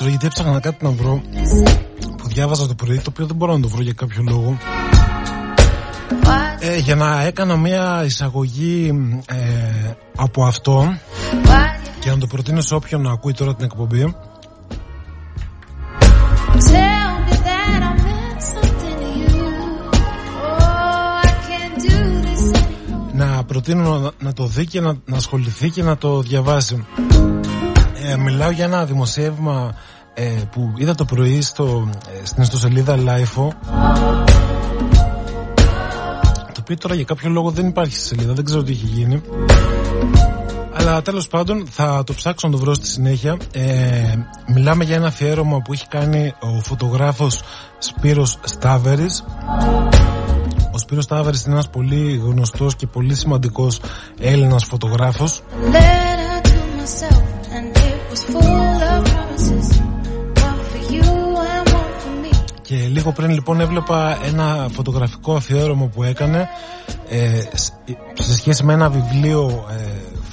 Τώρα γιατί έψαχνα κάτι να βρω που διάβαζα το πρωί, το οποίο δεν μπορώ να το βρω για κάποιο λόγο. Why'd, Ε, για να έκανα μια εισαγωγή ε, από αυτό why'd και να το προτείνω σε όποιον ακούει τώρα την εκπομπή. you tell me that I meant something to you? Oh, I can't do this anymore. Να προτείνω να, να το δει και να, να ασχοληθεί και να το διαβάσει. Ε, μιλάω για ένα δημοσίευμα ε, που είδα το πρωί στο, ε, στην ιστοσελίδα LIFO το οποίο τώρα για κάποιο λόγο δεν υπάρχει στη σελίδα, δεν ξέρω τι έχει γίνει. Αλλά τέλος πάντων θα το ψάξω να το βρω στη συνέχεια. Ε, μιλάμε για ένα αφιέρωμα που έχει κάνει ο φωτογράφος Σπύρος Στάβερης. Ο Σπύρος Στάβερης είναι ένας πολύ γνωστός και πολύ σημαντικός Έλληνας φωτογράφος. Letter to myself, λίγο πριν λοιπόν έβλεπα ένα φωτογραφικό αφιέρωμα που έκανε ε, σ- σε σχέση με ένα βιβλίο ε,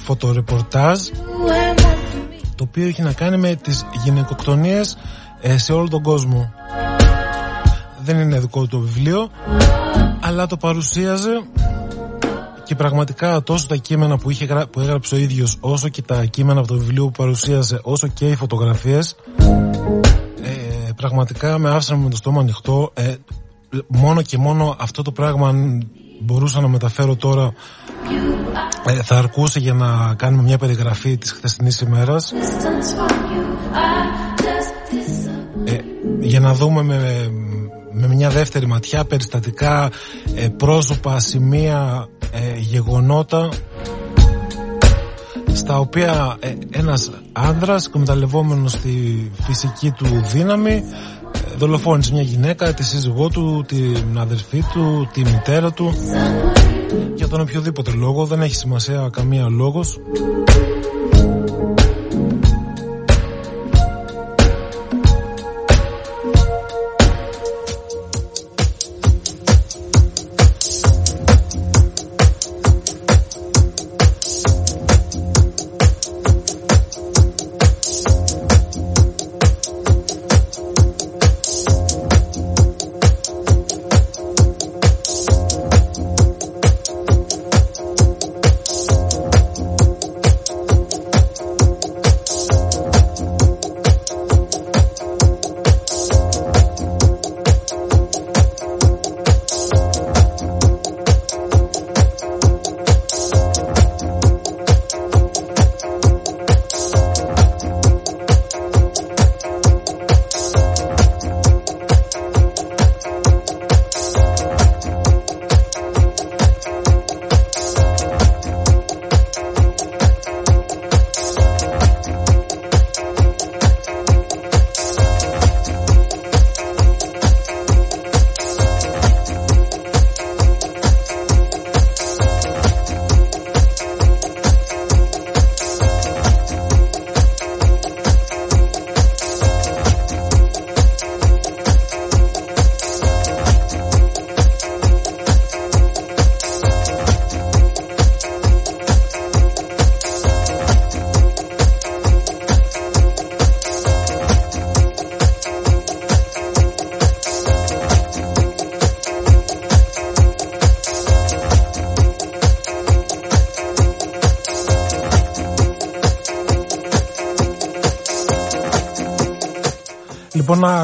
φωτορεπορτάζ You and one for me. το οποίο έχει να κάνει με τις γυναικοκτονίες ε, σε όλο τον κόσμο. Δεν είναι δικό του το βιβλίο, αλλά το παρουσίαζε και πραγματικά τόσο τα κείμενα που, είχε, γρα- που έγραψε ο ίδιος όσο και τα κείμενα από το βιβλίο που παρουσίασε όσο και οι φωτογραφίες ε, πραγματικά με άφησαν με το στόμα ανοιχτό ε, μόνο και μόνο αυτό το πράγμα αν μπορούσα να μεταφέρω τώρα ε, θα αρκούσε για να κάνουμε μια περιγραφή της χθεσινής ημέρας Distance from you, I just disappeared. ε, για να δούμε με, με μια δεύτερη ματιά περιστατικά, ε, πρόσωπα, σημεία, ε, γεγονότα στα οποία ε, ένας άνδρας εκμεταλλευόμενος τη φυσική του δύναμη ε, δολοφόνησε μια γυναίκα, τη σύζυγό του, την αδερφή του, τη μητέρα του. Για τον οποιοδήποτε λόγο, δεν έχει σημασία καμία λόγος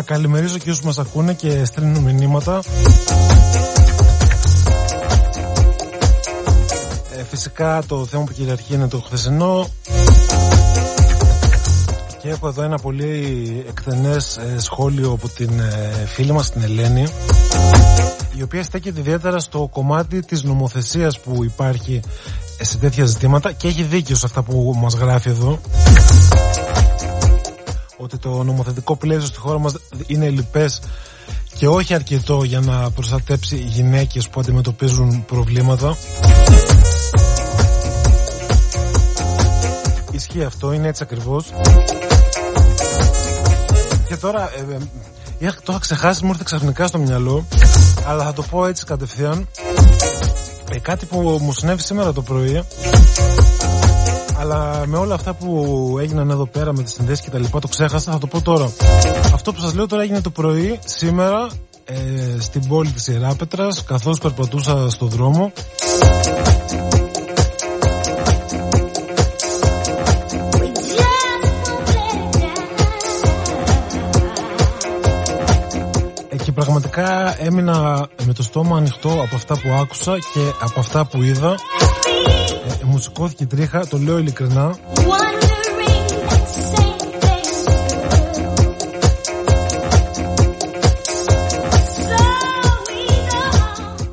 καλημερίζω και όσους μας ακούνε και στέλνουν μηνύματα. Ε, φυσικά το θέμα που κυριαρχεί είναι το χθεσινό. Και έχω εδώ ένα πολύ εκτενές ε, σχόλιο από την ε, φίλη μας την Ελένη η οποία στέκεται ιδιαίτερα στο κομμάτι της νομοθεσίας που υπάρχει σε τέτοια ζητήματα και έχει δίκιο σε αυτά που μας γράφει εδώ ότι το νομοθετικό πλαίσιο στη χώρα μας είναι λοιπές και όχι αρκετό για να προστατέψει γυναίκες που αντιμετωπίζουν προβλήματα. Ισχύει αυτό, είναι έτσι ακριβώς. Και τώρα, ε, ε, το είχα ξεχάσει, μου ήρθε ξαφνικά στο μυαλό, αλλά θα το πω έτσι κατευθείαν. Ε, κάτι που μου συνέβη σήμερα το πρωί αλλά με όλα αυτά που έγιναν εδώ πέρα με τις συνδέσεις και τα λοιπά το ξέχασα θα το πω τώρα. Αυτό που σας λέω τώρα έγινε το πρωί σήμερα ε, στην πόλη της Ιεράπετρας καθώς περπατούσα στο δρόμο. Ε, και πραγματικά έμεινα με το στόμα ανοιχτό από αυτά που άκουσα και από αυτά που είδα ε, μου σηκώθηκε τρίχα, το λέω ειλικρινά.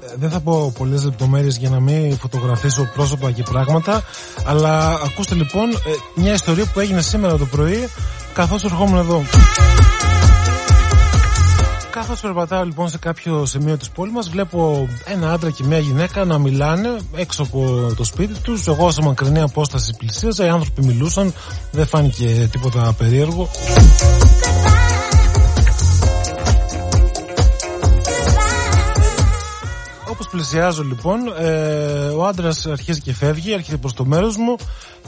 Ε, δεν θα πω πολλές λεπτομέρειες για να μην φωτογραφίσω πρόσωπα και πράγματα αλλά ακούστε λοιπόν ε, μια ιστορία που έγινε σήμερα το πρωί καθώς ερχόμουν εδώ. Καθώς περπατάω λοιπόν σε κάποιο σημείο της πόλης μας βλέπω ένα άντρα και μια γυναίκα να μιλάνε έξω από το σπίτι τους. Εγώ σε μακρινή απόσταση πλησίαζα οι άνθρωποι μιλούσαν δεν φάνηκε τίποτα περίεργο. Όπως πλησιάζω λοιπόν ε, ο άντρας αρχίζει και φεύγει έρχεται προς το μέρος μου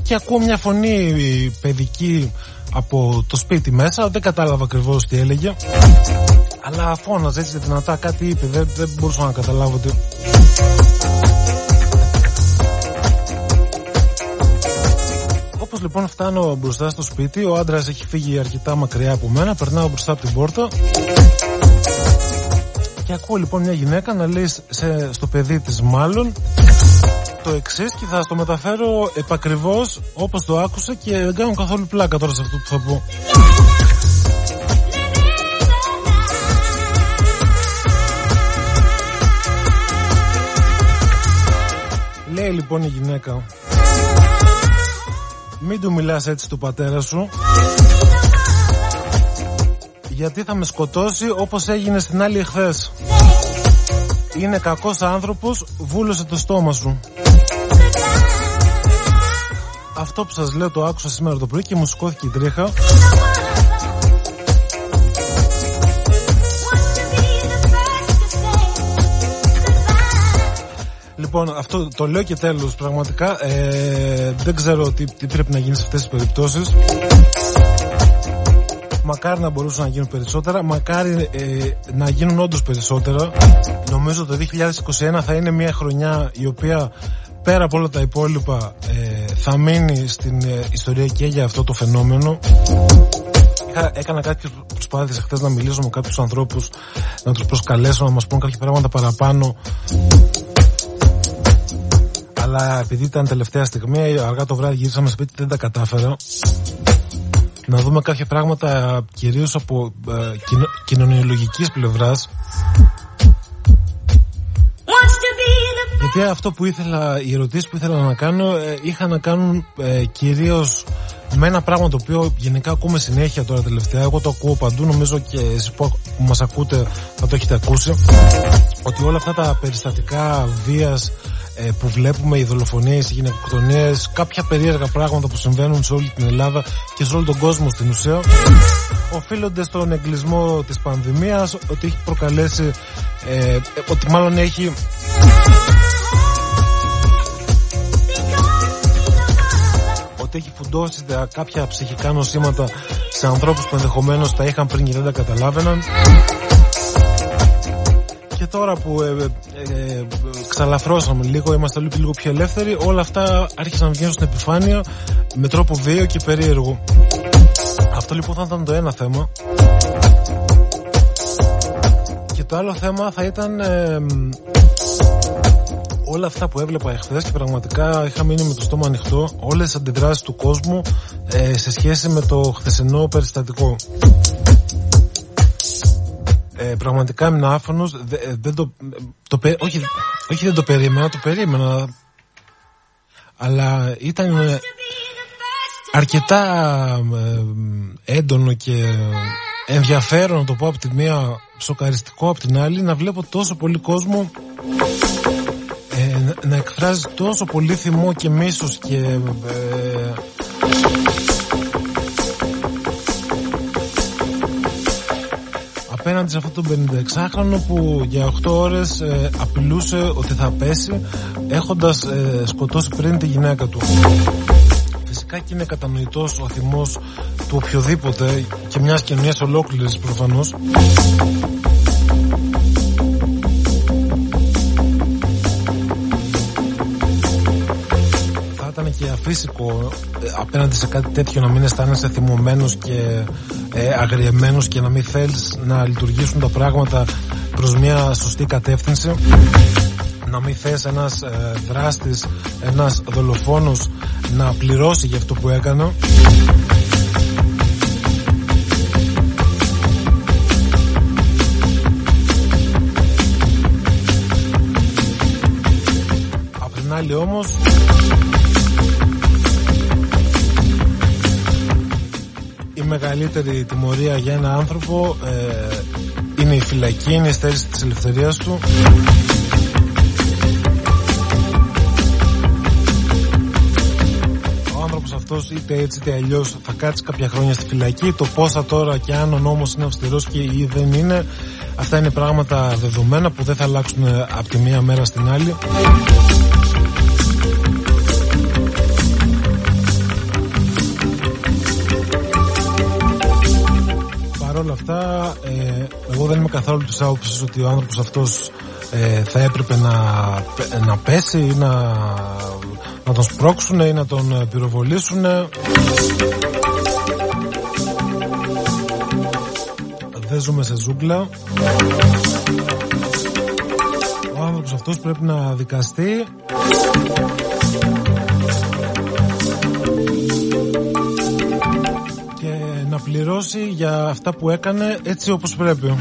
και ακούω μια φωνή παιδική από το σπίτι μέσα. Δεν κατάλαβα ακριβώς τι έλεγε. Αλλά φώναζε έτσι δυνατά. Κάτι είπε. Δεν, δεν μπορούσα να καταλάβω τι Όπως λοιπόν φτάνω μπροστά στο σπίτι ο άντρας έχει φύγει αρκετά μακριά από μένα. Περνάω μπροστά από την πόρτα. Και ακούω λοιπόν μια γυναίκα να λέει σε, στο παιδί της μάλλον το εξής και θα στο μεταφέρω επακριβώς όπως το άκουσα και δεν κάνω καθόλου πλάκα τώρα σε αυτό που θα πω. Λέει λοιπόν η γυναίκα Μην του μιλάς έτσι του πατέρα σου Γιατί θα με σκοτώσει όπως έγινε στην άλλη εχθές Είναι κακός άνθρωπος Βούλωσε το στόμα σου αυτό που σας λέω το άκουσα σήμερα το πρωί και μου σηκώθηκε η τρίχα. Λοιπόν, αυτό το λέω και τέλος πραγματικά ε, δεν ξέρω τι, τι πρέπει να γίνει σε αυτές τις περιπτώσεις. Μακάρι να μπορούσαν να γίνουν περισσότερα Μακάρι ε, να γίνουν όντως περισσότερα. Νομίζω το 2021 θα είναι μια χρονιά η οποία πέρα από όλα τα υπόλοιπα ε, θα μείνει στην ε, ιστορία και για αυτό το φαινόμενο. Έκανα κάποιες προσπάθειες χθες να μιλήσω με κάποιους ανθρώπους να τους προσκαλέσω να μας πούν κάποια πράγματα παραπάνω. Αλλά επειδή ήταν τελευταία στιγμή αργά το βράδυ γύρισαμε σπίτι δεν τα κατάφερα. Να δούμε κάποια πράγματα κυρίως από ε, κοινωνιολογικής πλευράς γιατί αυτό που ήθελα, οι ερωτήσεις που ήθελα να κάνω ε, είχαν να κάνουν ε, κυρίως με ένα πράγμα το οποίο γενικά ακούμε συνέχεια τώρα τελευταία. Εγώ το ακούω παντού, νομίζω και εσείς που, που μας ακούτε θα το έχετε ακούσει. Ότι όλα αυτά τα περιστατικά βίας ε, που βλέπουμε, οι δολοφονίες, οι γυναικοκτονίες, κάποια περίεργα πράγματα που συμβαίνουν σε όλη την Ελλάδα και σε όλο τον κόσμο στην ουσία, οφείλονται στον εγκλισμό της πανδημίας, ότι έχει προκαλέσει, ε, ότι μάλλον έχει ότι έχει φουντώσει κάποια ψυχικά νοσήματα σε ανθρώπους που ενδεχομένως τα είχαν πριν και δεν τα καταλάβαιναν και τώρα που ε, ε, ε ξαλαφρώσαμε λίγο, είμαστε λίγο, λίγο πιο ελεύθεροι, όλα αυτά άρχισαν να βγαίνουν στην επιφάνεια με τρόπο βίαιο και περίεργο. Αυτό λοιπόν θα ήταν το ένα θέμα. το άλλο θέμα θα ήταν ε, μ, όλα αυτά που έβλεπα εχθές και πραγματικά είχα μείνει με το στόμα ανοιχτό όλες τις αντιδράσεις του κόσμου ε, σε σχέση με το χθεσινό περιστατικό. Ε, πραγματικά ήμουν άφωνος, δε- ε, δεν το, το, πε- όχι, όχι δεν το περίμενα, το περίμενα, αλλά ήταν ε, αρκετά ε, έντονο και ενδιαφέρον να το πω από τη μία σοκαριστικό από την άλλη να βλέπω τόσο πολύ κόσμο ε, να- να εκφράζει τόσο πολύ θυμό και μίσος και ε, απέναντι σε αυτό το 56χρονο που για 8 ώρες ε, απειλούσε ότι θα πέσει έχοντας ε, σκοτώσει πριν τη γυναίκα του. Φυσικά και είναι κατανοητός ο θυμός του οποιοδήποτε και μιας και μιας ολόκληρης προφανώς. Θα ήταν και αφύσικο ε, απέναντι σε κάτι τέτοιο να μην αισθάνεσαι θυμωμένος και ε, αγριεμένος και να μην θέλεις να λειτουργήσουν τα πράγματα προς μια σωστή κατεύθυνση να μην θες ένας ε, δράστης, ένας δολοφόνος να πληρώσει για αυτό που έκανε. Απ' την άλλη όμως μεγαλύτερη τιμωρία για ένα άνθρωπο ε, είναι η φυλακή, είναι η στέρηση της ελευθερίας του. Ο άνθρωπος αυτός είτε έτσι είτε αλλιώς θα κάτσει κάποια χρόνια στη φυλακή. Το πόσα τώρα και αν ο νόμος είναι αυστηρός και ή δεν είναι αυτά είναι πράγματα δεδομένα που δεν θα αλλάξουν από τη μία μέρα στην άλλη αυτά, ε, εγώ δεν είμαι καθόλου της άποψης ότι ο άνθρωπος αυτός ε, θα έπρεπε να, πε- να πέσει ή να, να τον σπρώξουν ή να τον ε, πυροβολήσουν. Δεν ζούμε σε ζούγκλα. Ο άνθρωπος αυτός πρέπει να δικαστεί πληρώσει για αυτά που έκανε έτσι όπως πρέπει.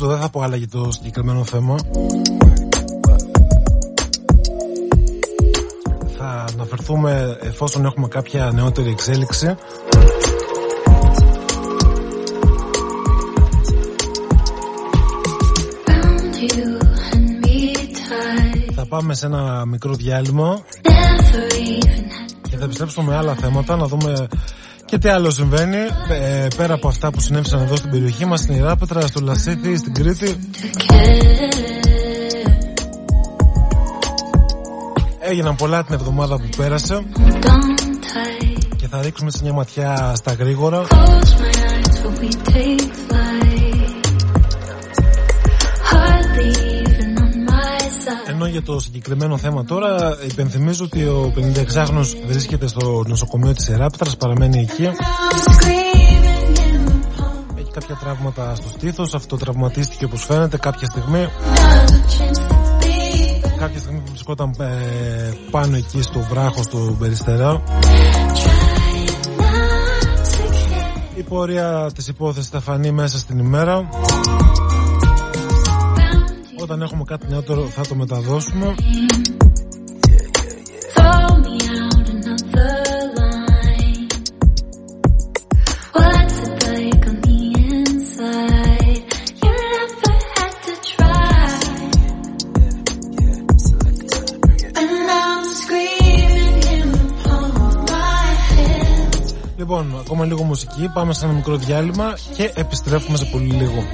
Λοιπόν, νομίζω δεν θα πω άλλα για το συγκεκριμένο θέμα. Θα αναφερθούμε εφόσον έχουμε κάποια νεότερη εξέλιξη. Found you and me tied. Θα πάμε σε ένα μικρό διάλειμμα Never even had και θα επιστρέψουμε με άλλα θέματα να δούμε και τι άλλο συμβαίνει ε, πέρα από αυτά που συνέβησαν εδώ στην περιοχή μας στην Ιράπετρα, στο Λασίθι, στην Κρήτη to care. έγιναν πολλά την εβδομάδα που πέρασε Hold on tight. και θα ρίξουμε σε μια ματιά στα γρήγορα side. Ενώ για το συγκεκριμένο θέμα τώρα υπενθυμίζω ότι ο 56χρονος βρίσκεται στο νοσοκομείο της Ιράπετρας, παραμένει εκεί I'm screaming in the palm. έχει κάποια τραύματα στο στήθος, αυτοτραυματίστηκε όπως φαίνεται κάποια στιγμή Another chance to be κάποια στιγμή που βρισκόταν ε, πάνω εκεί στο βράχο στο Περιστερά Try not to care. η πορεία της υπόθεσης θα φανεί μέσα στην ημέρα Found you. Όταν έχουμε κάτι νεότερο θα το μεταδώσουμε Throw me out another line. What's it like on the inside? You never had to try. And I'm screaming in the palm of my hand. Λοιπόν, ακόμα λίγο μουσική, πάμε σε ένα μικρό διάλειμμα και επιστρέφουμε σε πολύ λίγο.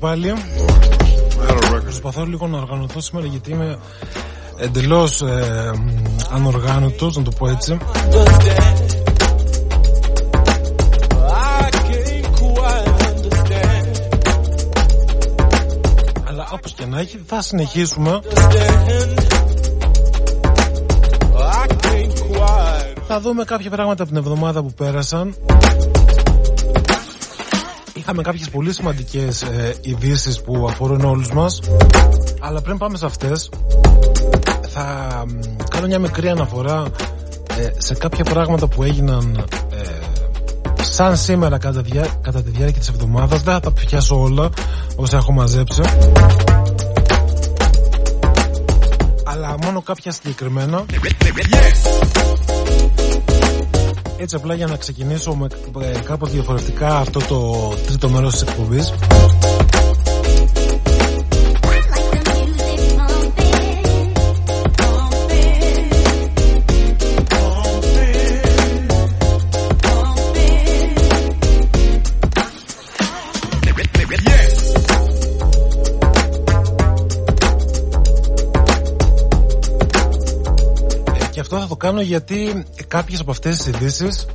Πάλι. I had a record. Προσπαθώ λίγο να οργανωθώ σήμερα γιατί είμαι εντελώς ε, μ, ανοργάνωτος, να το πω έτσι. I can't quite understand. Αλλά όπως και να έχει θα συνεχίσουμε. I can't quite. Θα δούμε κάποια πράγματα από την εβδομάδα που πέρασαν. Είχαμε κάποιες πολύ σημαντικές ε, ειδήσεις που αφορούν όλους μας. Αλλά πριν πάμε σε αυτές, θα μ, κάνω μια μικρή αναφορά ε, σε κάποια πράγματα που έγιναν ε, σαν σήμερα κατά, τη διά- κατά τη διάρκεια της εβδομάδας. Δεν θα τα πιάσω όλα όσα έχω μαζέψει. Αλλά μόνο κάποια συγκεκριμένα. Έτσι απλά για να ξεκινήσω με ε, ε, κάποια διαφορετικά αυτό το τρίτο μέρος της εκπομπής. Ε, και αυτό θα το κάνω γιατί κάποιες από αυτές τις ειδήσεις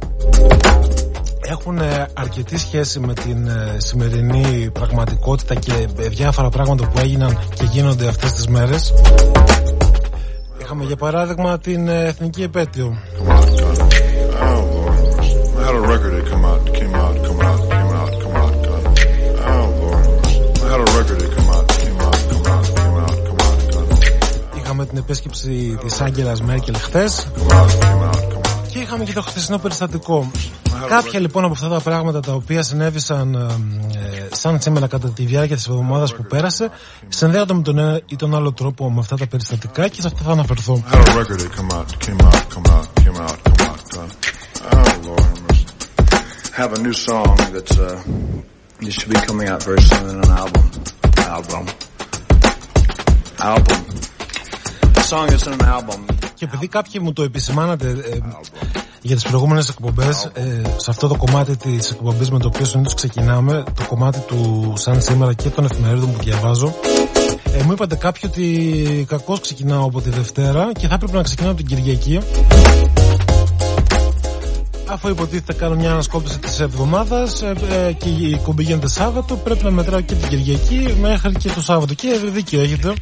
έχουν ε, αρκετή σχέση με την ε, σημερινή πραγματικότητα και ε, διάφορα πράγματα που έγιναν και γίνονται αυτές τις μέρες. Είχαμε για παράδειγμα την ε, εθνική επέτειο. Come out, got it. Oh Lord. I had a record that come out, came out, come out, came out, come out, got it. Oh Lord. I had a record that come out, came out, come out, came out, come out, got it. Είχαμε την επίσκεψη της Άγγελας Μέρκελ χθες Come out, came out, come out. και είχαμε και το χθεσινό περιστατικό. Κάποια λοιπόν από αυτά τα πράγματα τα οποία συνέβησαν ε, ε, σαν σήμερα κατά τη διάρκεια της εβδομάδας που πέρασε συνδέονται με τον ένα ή τον άλλο τρόπο με αυτά τα περιστατικά και σε αυτά θα αναφερθώ. I had a record that come out, came out, come out, came out, come out, got it. Oh Lord. have mercy. have a new song that's uh, it should be coming out very soon in an album. Album. Album. The song is in an album. Και επειδή κάποιοι μου το επισημάνατε ε, για τις προηγούμενες εκπομπές ε, σε αυτό το κομμάτι της εκπομπής με το οποίο συνήθως ξεκινάμε το κομμάτι του σαν σήμερα και των εφημερίδων που διαβάζω ε, μου είπατε κάποιοι ότι κακώς ξεκινάω από τη Δευτέρα και θα έπρεπε να ξεκινάω από την Κυριακή. Αφού υποτίθεται κάνω μια ανασκόπηση της εβδομάδας ε, ε, και η κομπή γίνεται Σάββατο πρέπει να μετράω και την Κυριακή μέχρι και το Σάββατο. Και δίκιο έχετε.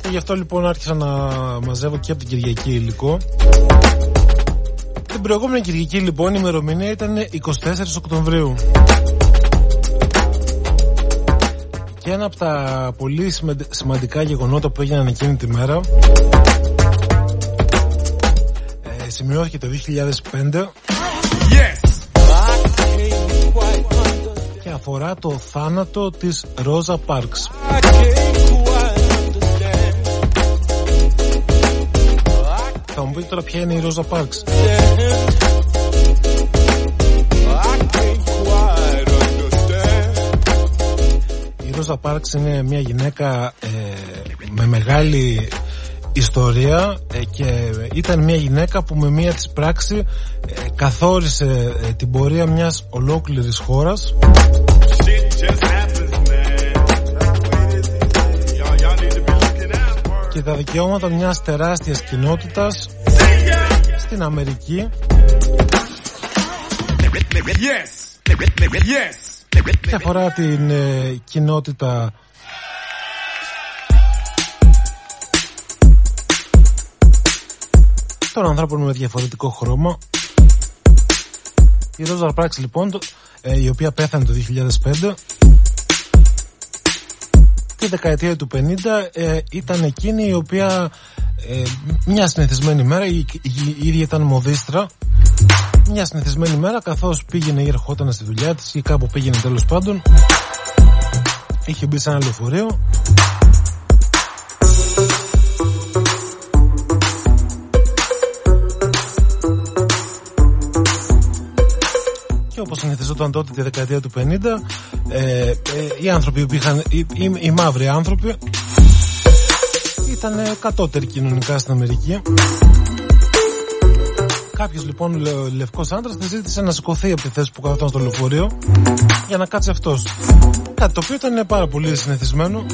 Και γι' αυτό λοιπόν άρχισα να μαζεύω και από την Κυριακή υλικό την προηγούμενη Κυριακή λοιπόν η ημερομηνία ήταν 24 Οκτωβρίου. Και ένα από τα πολύ σημαντι- σημαντικά γεγονότα που έγιναν εκείνη τη μέρα ε, σημειώθηκε το 2005 και αφορά το θάνατο της Ρόζα Πάρξ. Θα μου πείτε τώρα ποια είναι η Ρόζα Πάρξ. Η Ρόζα Πάρξ είναι μια γυναίκα ε, με μεγάλη ιστορία ε, και ήταν μια γυναίκα που με μία της πράξη ε, καθόρισε ε, την πορεία μιας ολόκληρης χώρας και τα δικαιώματα μιας τεράστιας κοινότητας στην Αμερική Yes. Yes. και αφορά την ε, κοινότητα των ανθρώπων με διαφορετικό χρώμα. Η Ρόζα Πράξη λοιπόν, το- ε, η οποία πέθανε το 2005 τη δεκαετία του 50 ε, ήταν εκείνη η οποία ε, μια συνηθισμένη μέρα, η, η, η ίδια ήταν μοδίστρα. Μια συνηθισμένη μέρα καθώς πήγαινε ή ερχόταν στη δουλειά της ή κάπου πήγαινε τέλος πάντων είχε μπει σε ένα λεωφορείο όπως συνηθιζόταν τότε τη δεκαετία του 50 ε, ε, οι άνθρωποι που είχαν οι, οι, οι μαύροι άνθρωποι ήταν κατώτεροι κοινωνικά στην Αμερική Κάποιος λοιπόν λε, λευκός άντρας τη ζήτησε να σηκωθεί από τη θέση που καθόταν στο λεωφορείο για να κάτσει αυτός. Κάτι το οποίο ήταν πάρα πολύ συνηθισμένο.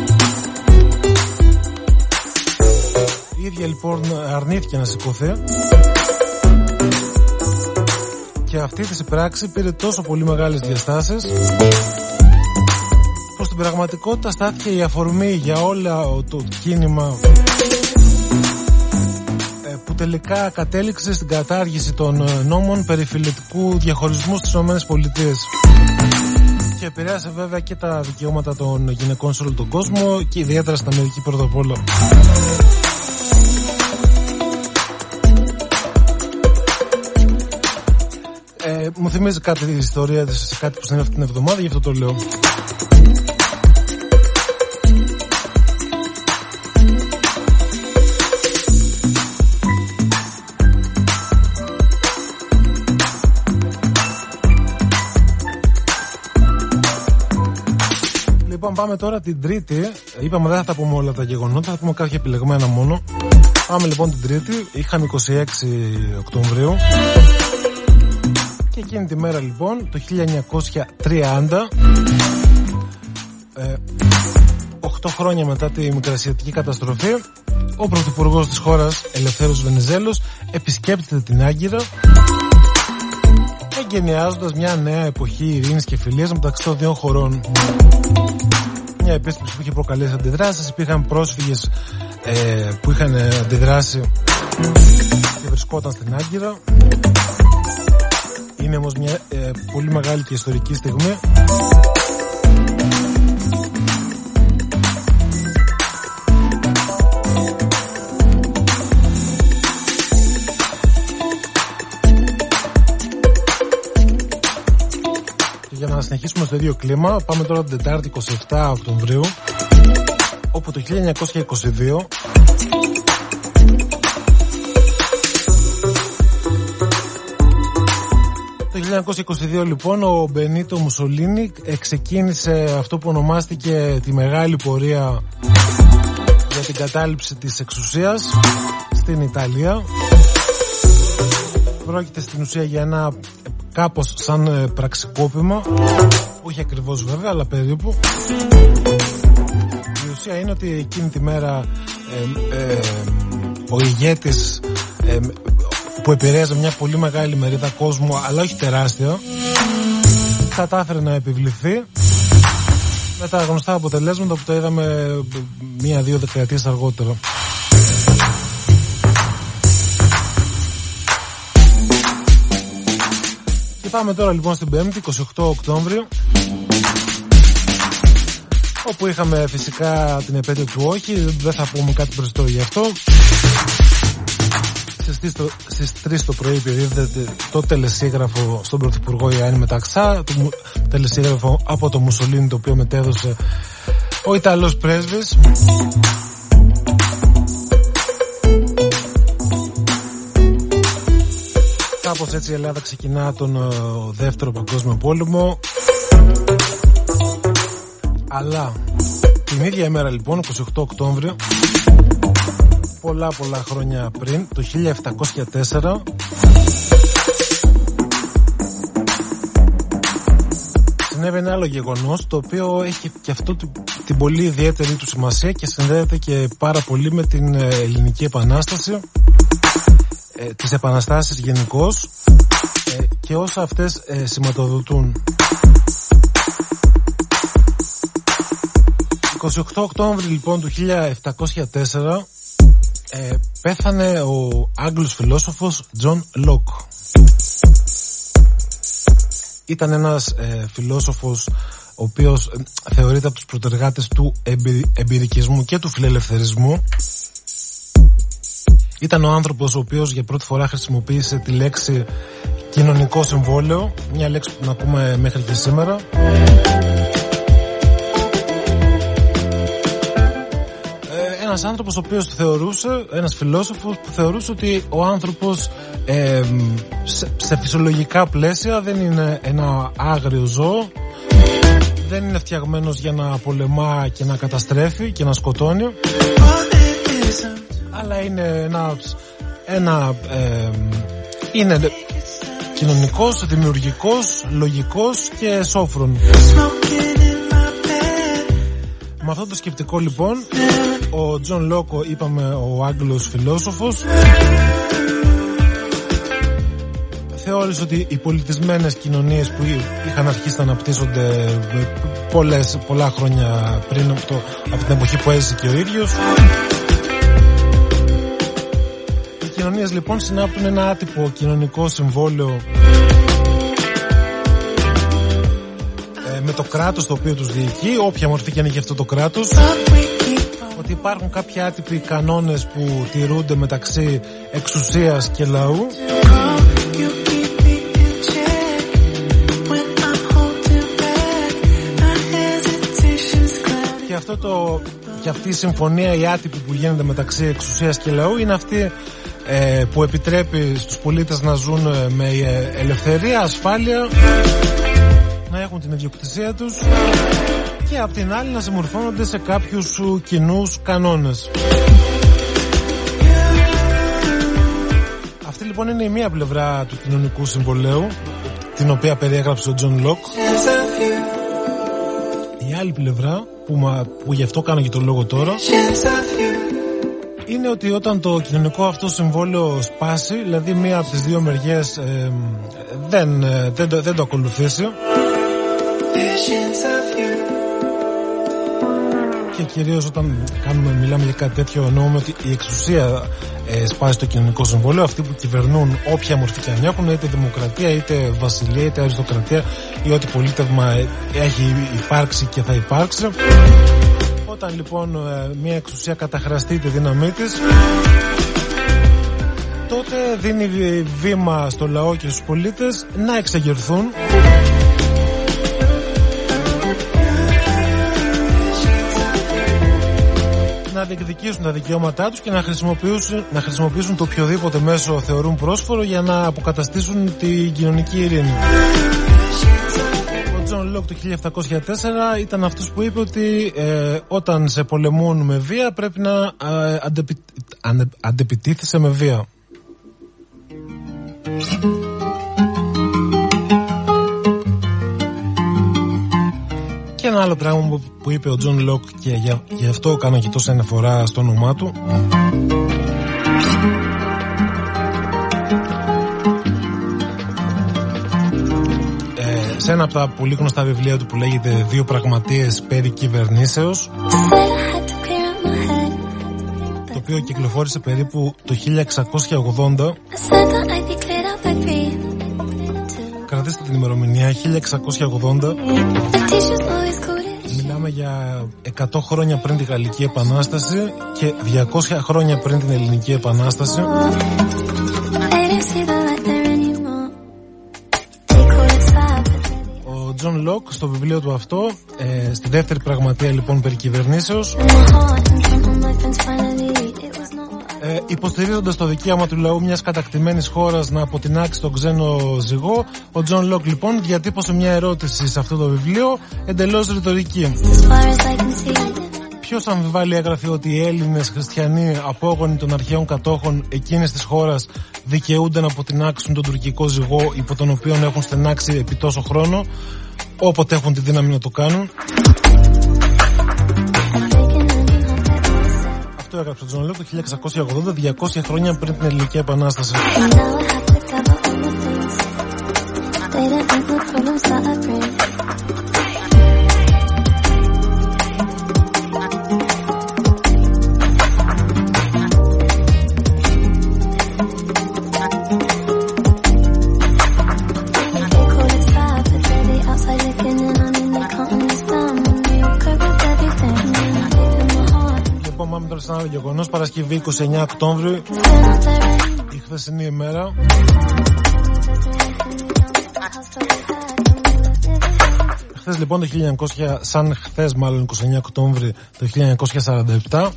Η ίδια λοιπόν αρνήθηκε να σηκωθεί. Και αυτή της η πράξη πήρε τόσο πολύ μεγάλες διαστάσεις που στην πραγματικότητα στάθηκε η αφορμή για όλα το κίνημα ε, που τελικά κατέληξε στην κατάργηση των ε, νόμων περί φιλετικού διαχωρισμού στις ΗΠΑ. Και επηρέασε βέβαια και τα δικαιώματα των γυναικών σε όλο τον κόσμο και ιδιαίτερα στην Αμερική πρώτα απ' όλα. Μου θυμίζει κάτι η ιστορία της σε κάτι που συνέβη αυτή την εβδομάδα, γι' αυτό το λέω. Λοιπόν, πάμε τώρα την Τρίτη. Είπαμε δεν θα τα πούμε όλα τα γεγονότα, θα πούμε κάποια επιλεγμένα μόνο. Πάμε λοιπόν την Τρίτη. Είχαμε 26 Οκτωβρίου. Και εκείνη τη μέρα λοιπόν, το 1930, ε, 8 χρόνια μετά τη μικρασιατική καταστροφή, ο πρωθυπουργός της χώρας, Ελευθέρος Βενιζέλος, επισκέπτεται την Άγκυρα εγκαινιάζοντας μια νέα εποχή ειρήνης και φιλίας μεταξύ των δύο χωρών. Μια επίσκεψη που είχε προκαλέσει αντιδράσεις, υπήρχαν πρόσφυγες ε, που είχαν ε, αντιδράσει και βρισκόταν στην Άγκυρα. Είναι όμως μια ε, πολύ μεγάλη και ιστορική στιγμή. Και για να συνεχίσουμε στο ίδιο κλίμα, πάμε τώρα την Τετάρτη 27 Οκτωβρίου, όπου το 1922 1922 λοιπόν ο Μπενίτο Μουσολίνη ξεκίνησε αυτό που ονομάστηκε τη μεγάλη πορεία για την κατάληψη της εξουσίας στην Ιταλία. Πρόκειται στην ουσία για ένα κάπως σαν ε, πραξικόπημα όχι ακριβώς βέβαια αλλά περίπου η ουσία είναι ότι εκείνη τη μέρα ε, ε, ο ηγέτης ε, που επηρέαζε μια πολύ μεγάλη μερίδα κόσμου αλλά όχι τεράστια κατάφερε να επιβληθεί με τα γνωστά αποτελέσματα που τα είδαμε μία-δύο δεκαετίες αργότερα. Και πάμε τώρα λοιπόν στην 5η, 28 Οκτώβριο όπου είχαμε φυσικά την επέτειο του όχι, δεν θα πούμε κάτι περισσότερο γι' αυτό. Στις 3 το, στις 3 το πρωί επιδίδεται το τελεσίγραφο στον Πρωθυπουργό Ιωάννη Μεταξά, το μου- τελεσίγραφο από το Μουσολίνι το οποίο μετέδωσε ο Ιταλός πρέσβης. Κάπως έτσι η Ελλάδα ξεκινά τον ε, δεύτερο παγκόσμιο πόλεμο. Αλλά την ίδια ημέρα λοιπόν, 28 Οκτώβριο, πολλά πολλά χρόνια πριν, το 1704, συνέβη ένα άλλο γεγονός το οποίο έχει και αυτό του- την πολύ ιδιαίτερη του σημασία και συνδέεται και πάρα πολύ με την ε, ελληνική επανάσταση ε, τις επαναστάσεις γενικώς και όσα αυτές ε, σηματοδοτούν. 28 Οκτώβρη λοιπόν του 1704 ε, πέθανε ο Άγγλος φιλόσοφος Τζον Λοκ. Ήταν ένας ε, φιλόσοφος ο οποίος ε, θεωρείται από τους προτεργάτες του εμπει- εμπειρικισμού και του φιλελευθερισμού. Ήταν ο άνθρωπος ο οποίος για πρώτη φορά χρησιμοποίησε τη λέξη κοινωνικό συμβόλαιο, μια λέξη που την ακούμε μέχρι και σήμερα. Ε, ένας άνθρωπος ο οποίος θεωρούσε, ένας φιλόσοφος που θεωρούσε ότι ο άνθρωπος ε, σε, σε φυσιολογικά πλαίσια δεν είναι ένα άγριο ζώο δεν είναι φτιαγμένος για να πολεμά και να καταστρέφει και να σκοτώνει αλλά είναι ένα, ένα ε, είναι κοινωνικός, δημιουργικός, λογικός και σώφρον. Με αυτό το σκεπτικό λοιπόν, ο Τζον Λοκ ο είπαμε ο Άγγλος φιλόσοφος θεώρησε ότι οι πολιτισμένες κοινωνίες που είχαν αρχίσει να αναπτύσσονται πολλές, πολλά χρόνια πριν από, το, από την εποχή που έζησε και ο ίδιος. Οι κοινωνίες λοιπόν συνάπτουν ένα άτυπο κοινωνικό συμβόλαιο με το κράτος το οποίο τους διοικεί, όποια μορφή και αν έχει αυτό το κράτος ότι υπάρχουν κάποιοι άτυποι κανόνες που τηρούνται μεταξύ εξουσίας και λαού. Και αυτό το και αυτή η συμφωνία η άτυπη που γίνεται μεταξύ εξουσίας και λαού είναι αυτή ε, που επιτρέπει στους πολίτες να ζουν ε, με ε, ελευθερία, ασφάλεια. να έχουν την ιδιοκτησία τους και απ' την άλλη να συμμορφώνονται σε κάποιους κοινούς κανόνες. Αυτή λοιπόν είναι η μία πλευρά του κοινωνικού συμβολαίου την οποία περιέγραψε ο Τζον Λοκ. Η άλλη πλευρά που, μα, που γι' αυτό κάνω και το λόγο τώρα είναι ότι όταν το κοινωνικό αυτό συμβόλαιο σπάσει, δηλαδή μία από τις δύο μεριές ε, δεν, ε, δεν, το, δεν το ακολουθήσει και κυρίως όταν κάνουμε, μιλάμε για κάτι τέτοιο εννοούμε ότι η εξουσία ε, σπάσει το κοινωνικό συμβόλαιο. Αυτοί που κυβερνούν όποια μορφή και αν έχουν είτε δημοκρατία είτε βασιλεία είτε αριστοκρατία ή ό,τι πολίτευμα ε, έχει υπάρξει και θα υπάρξει. Όταν λοιπόν ε, μια εξουσία καταχραστεί τη δύναμή της τότε δίνει βη- βήμα στο λαό και στους πολίτες να εξεγερθούν να διεκδικήσουν τα δικαιώματά τους και να χρησιμοποιήσουν, να χρησιμοποιήσουν το οποιοδήποτε μέσο θεωρούν πρόσφορο για να αποκαταστήσουν την κοινωνική ειρήνη. Ο Τζον Λοκ το 1704 ήταν αυτός που είπε ότι ε, όταν σε πολεμούν με βία πρέπει να ε, αντεπι, ανε- αντεπιτίθεσαι με βία. Και ένα άλλο πράγμα που- που είπε ο Τζον Λοκ και για, γι' αυτό κάνω και τόση αναφορά στο όνομά του. Ε, σε ένα από τα πολύ γνωστά βιβλία του που λέγεται «Δύο πραγματείες περί κυβερνήσεως» το οποίο κυκλοφόρησε περίπου το 1680 κρατήστε την ημερομηνία 1680 Μιλάμε για 100 χρόνια πριν τη Γαλλική Επανάσταση και 200 χρόνια πριν την Ελληνική Επανάσταση. Ο Τζον Λοκ στο βιβλίο του αυτό, ε, στη δεύτερη πραγματεία λοιπόν περί κυβερνήσεως, ε, υποστηρίζοντας το δικαίωμα του λαού μιας κατακτημένης χώρας να αποτινάξει τον ξένο ζυγό, ο Τζον Λοκ λοιπόν διατύπωσε μια ερώτηση σε αυτό το βιβλίο εντελώς ρητορική. Ποιος αμφιβάλλει έγραφε ότι οι Έλληνες χριστιανοί απόγονοι των αρχαίων κατόχων εκείνης της χώρας δικαιούνται να αποτινάξουν τον τουρκικό ζυγό υπό τον οποίο έχουν στενάξει επί τόσο χρόνο, όποτε έχουν τη δύναμη να το κάνουν; Αυτό έγραψε ο Τζον Λοκ το 1680, 200 χρόνια πριν την Ελληνική Επανάσταση. Λοιπόν, πάμε τώρα σε ένα άλλο γεγονός. Παρασκευή 29 Οκτώβριου, η χθεσινή ημέρα. Χθες λοιπόν το 1900, σαν χθες μάλλον 29 Οκτώβρη το 1947,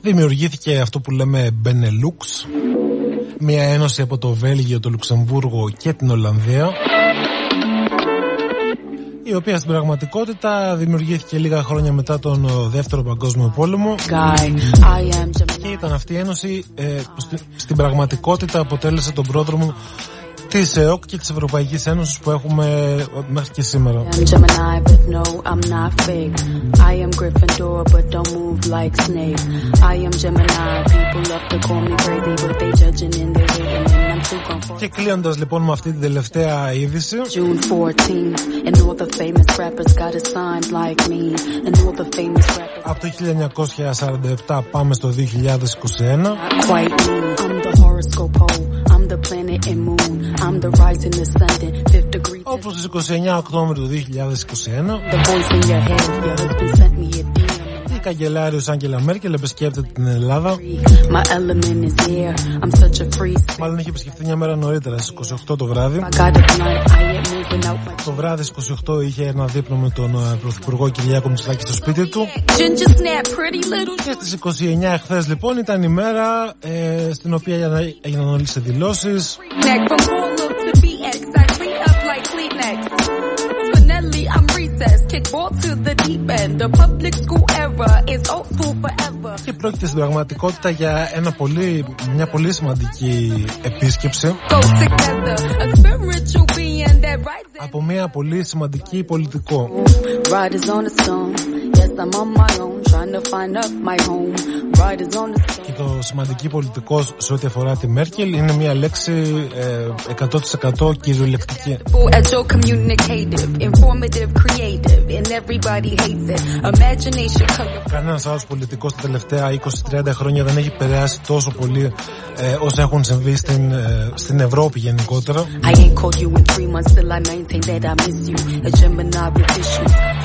δημιουργήθηκε αυτό που λέμε Benelux, μια ένωση από το Βέλγιο, το Λουξεμβούργο και την Ολλανδία, η οποία στην πραγματικότητα δημιουργήθηκε λίγα χρόνια μετά τον ε, Δεύτερο Παγκόσμιο Πόλεμο. Και ήταν αυτή η ένωση ε, που στη- στην πραγματικότητα αποτέλεσε τον πρόδρομο της ΕΟΚ και της Ευρωπαϊκής Ένωσης που έχουμε ε, μέχρι και σήμερα. Και κλείνοντας λοιπόν με αυτή την τελευταία είδηση. Από το 1947 πάμε στο 2021 not quite me. I'm the horoscope hole. I'm the planet and moon. I'm the rising, ascendant, fifth degree. όπως στις 29 Οκτώβριου του 2021, The voice in your head. Your husband sent me a DM. η καγκελάριος Άγγελα Μέρκελ επισκέπτεται την Ελλάδα. My element is here. I'm such a free. Μάλλον είχε επισκεφτεί μια μέρα νωρίτερα στις 28 το βράδυ. I got it tonight. I am moving out my Το βράδυ στις 28 είχε ένα δείπνο με τον ε, Πρωθυπουργό Κυριάκο Μητσοτάκη στο σπίτι του. ginger snap, pretty little. Και στις 29 εχθές λοιπόν ήταν η μέρα ε, στην οποία έγιναν- έγιναν όλες οι δηλώσεις. Και πρόκειται στην πραγματικότητα για ένα πολύ, μια πολύ σημαντική επίσκεψη Go together. A spiritual being that rises. από μια πολύ σημαντική πολιτικό. Riders on the stone. Yes, I'm on my own, trying to find up my home. Riders on the Και το σημαντική πολιτικό σε ό,τι αφορά τη Μέρκελ είναι μια λέξη ε, 100% κυριολεκτική. Agile, communicative, informative, creative, and everybody hates it. Imagination color. Κανένας άλλος πολιτικός τα τελευταία 20-30 χρόνια δεν έχει επηρεάσει τόσο πολύ ε, όσα έχουν συμβεί στην, ε, στην Ευρώπη γενικότερα. I ain't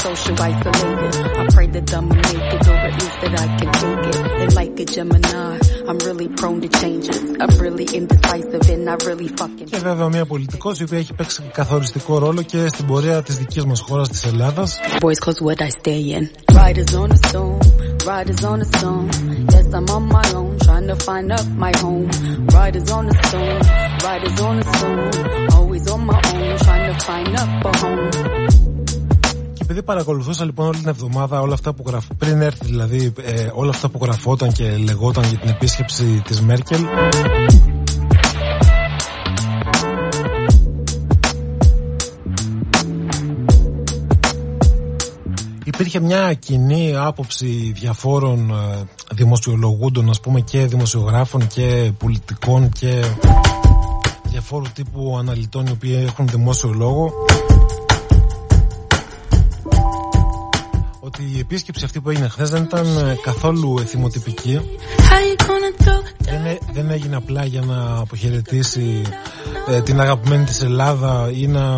called you in three months, still I maintain that I miss you. A Gemini with issues, social isolated. I pray that I'm make it, or at least that I can take it. And like a Gemini, I'm really prone to changes. I'm really indecisive, and I really fucking. Και βέβαια μια πολιτικός η οποία έχει παίξει καθοριστικό ρόλο και στην πορεία της δικής μας χώρας της Ελλάδας. Boys, cause what I stay in. Riders on the stone, riders on the stone. Yes, I'm on my own, trying to find up my home. Riders on the stone, riders on the stone. Always on my own, trying to find up a home. Και επειδή παρακολουθούσα λοιπόν όλη την εβδομάδα όλα αυτά που γραφ... πριν έρθει δηλαδή ε, όλα αυτά που γραφόταν και λεγόταν για την επίσκεψη της Μέρκελ. Υπήρχε μια κοινή άποψη διαφόρων ε, δημοσιολογούντων ας πούμε και δημοσιογράφων και πολιτικών και διαφόρου τύπου αναλυτών οι οποίοι έχουν δημόσιο λόγο ότι η επίσκεψη αυτή που έγινε χθες δεν ήταν ε, καθόλου εθιμοτυπική. Δεν, έ- δεν έγινε απλά για να αποχαιρετήσει ε, την αγαπημένη της Ελλάδα ή να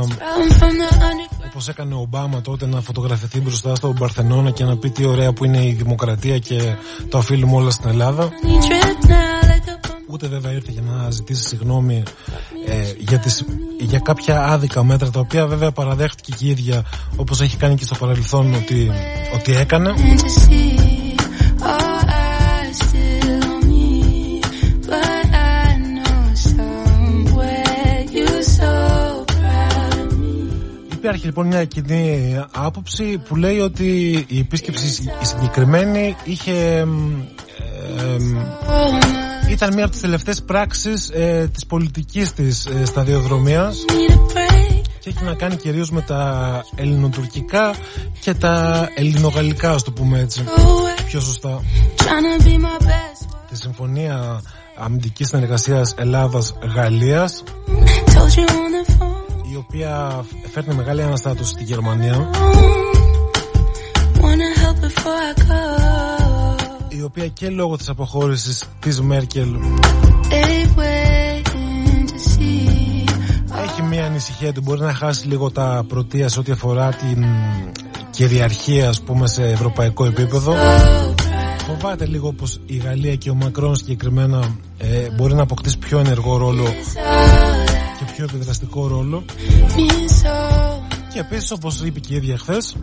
όπως έκανε ο Ομπάμα τότε να φωτογραφηθεί μπροστά στον Παρθενώνα και να πει τι ωραία που είναι η δημοκρατία και το οφείλουμε όλα στην Ελλάδα. Ούτε βέβαια ήρθε για να ζητήσει συγγνώμη ε, για, τις, για κάποια άδικα μέτρα τα οποία βέβαια παραδέχτηκε και η ίδια όπως έχει κάνει και στο παρελθόν ότι, ότι έκανε. Υπάρχει λοιπόν μια κοινή άποψη που λέει ότι η επίσκεψη η συγκεκριμένη είχε εμ, εμ, ήταν μία από τις τελευταίες πράξεις ε, της πολιτικής της ε, σταδιοδρομίας. Και έχει να κάνει κυρίως με τα ελληνοτουρκικά και τα ελληνογαλλικά, ας το πούμε έτσι, πιο σωστά. Τη συμφωνία αμυντικής συνεργασίας Ελλάδας-Γαλλίας η οποία φέρνει μεγάλη αναστάτωση στη Γερμανία η οποία και λόγω της αποχώρησης της Μέρκελ έχει μια ανησυχία ότι μπορεί να χάσει λίγο τα πρωτεία σε ό,τι αφορά την κυριαρχία ας πούμε σε ευρωπαϊκό επίπεδο. Φοβάται λίγο πως η Γαλλία και ο Μακρόν συγκεκριμένα ε, μπορεί να αποκτήσει πιο ενεργό ρόλο και πιο επιδραστικό ρόλο. Και επίσης όπως είπε και η ίδια χθες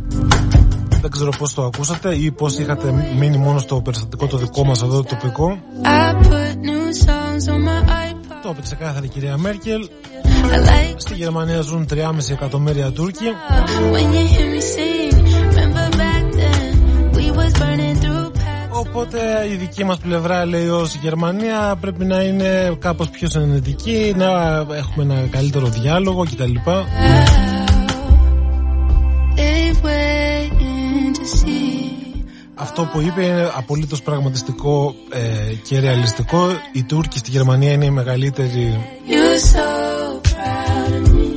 δεν ξέρω πώς το ακούσατε ή πώς είχατε μείνει μόνο στο περιστατικό το δικό μας εδώ το τοπικό. Το είπε ξεκάθαρη η κυρία Μέρκελ. Στη Γερμανία ζουν 3,5 εκατομμύρια Τούρκοι. Οπότε η δική μας πλευρά λέει ως η Γερμανία πρέπει να είναι κάπως πιο συνενετική, να έχουμε ένα καλύτερο διάλογο κτλ. Αυτό που είπε είναι απολύτως πραγματιστικό ε, και ρεαλιστικό. Οι Τούρκοι στη Γερμανία είναι η μεγαλύτερη,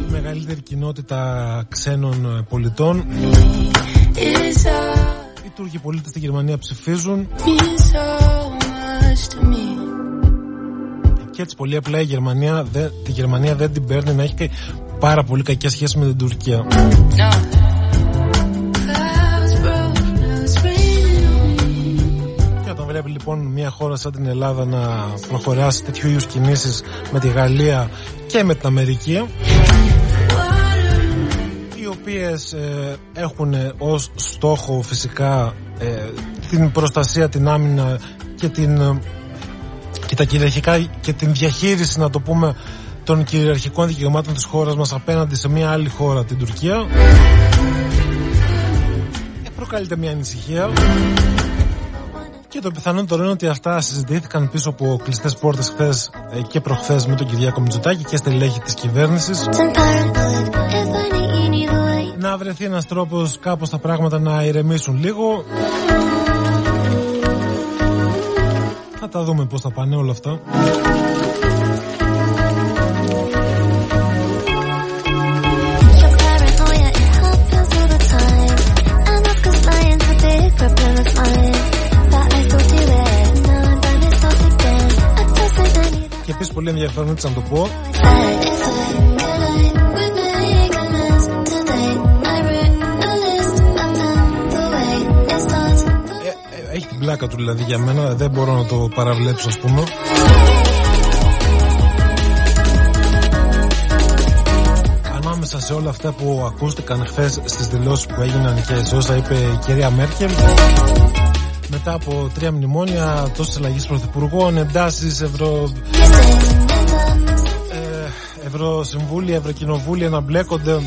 η μεγαλύτερη κοινότητα ξένων ε, πολιτών. Οι Τούρκοι πολίτες στη Γερμανία ψηφίζουν και έτσι πολύ απλά η Γερμανία, δεν- τη Γερμανία δεν την παίρνει να έχει και πάρα πολύ κακιά σχέση με την Τουρκία. Και όταν βλέπει λοιπόν μια χώρα σαν την Ελλάδα να προχωρά σε τέτοιου είδους κινήσεις με τη Γαλλία και με την Αμερική, οι οποίες έχουν ως στόχο φυσικά ε, την προστασία, την άμυνα και την ε, και τα κυριαρχικά και την διαχείριση να το πούμε των κυριαρχικών δικαιωμάτων της χώρας μας απέναντι σε μια άλλη χώρα την Τουρκία. Ε, προκαλείται μια ανησυχία Και το πιθανότερο είναι ότι αυτά συζητήθηκαν πίσω από κλειστές πόρτες χθες και προχθές με τον Κυριάκο Μητσοτάκη και στελέχη της κυβέρνησης. Να βρεθεί ένας τρόπος κάπως τα πράγματα να ηρεμήσουν λίγο. Θα τα δούμε πώς θα πάνε όλα αυτά. Your paranoia, it happens all the time. And that's 'cause lying's a big problem of mine. Και επίσης πολύ ενδιαφέρον έτσι να το πω. I said. If I could, I would make a list today. I wrote a list and then the way it starts. Ε, ε, έχει την πλάκα του δηλαδή για μένα, δεν μπορώ να το παραβλέψω ας πούμε. Ανάμεσα σε όλα αυτά που ακούστηκαν χθες στις δηλώσεις που έγιναν και σε όσα είπε η κυρία Μέρκελ μετά από τρία μνημόνια τόσες αλλαγές πρωθυπουργών, εντάσεις, ευρω... ε, ευρωσυμβούλια, ευρωκοινοβούλια να μπλέκονται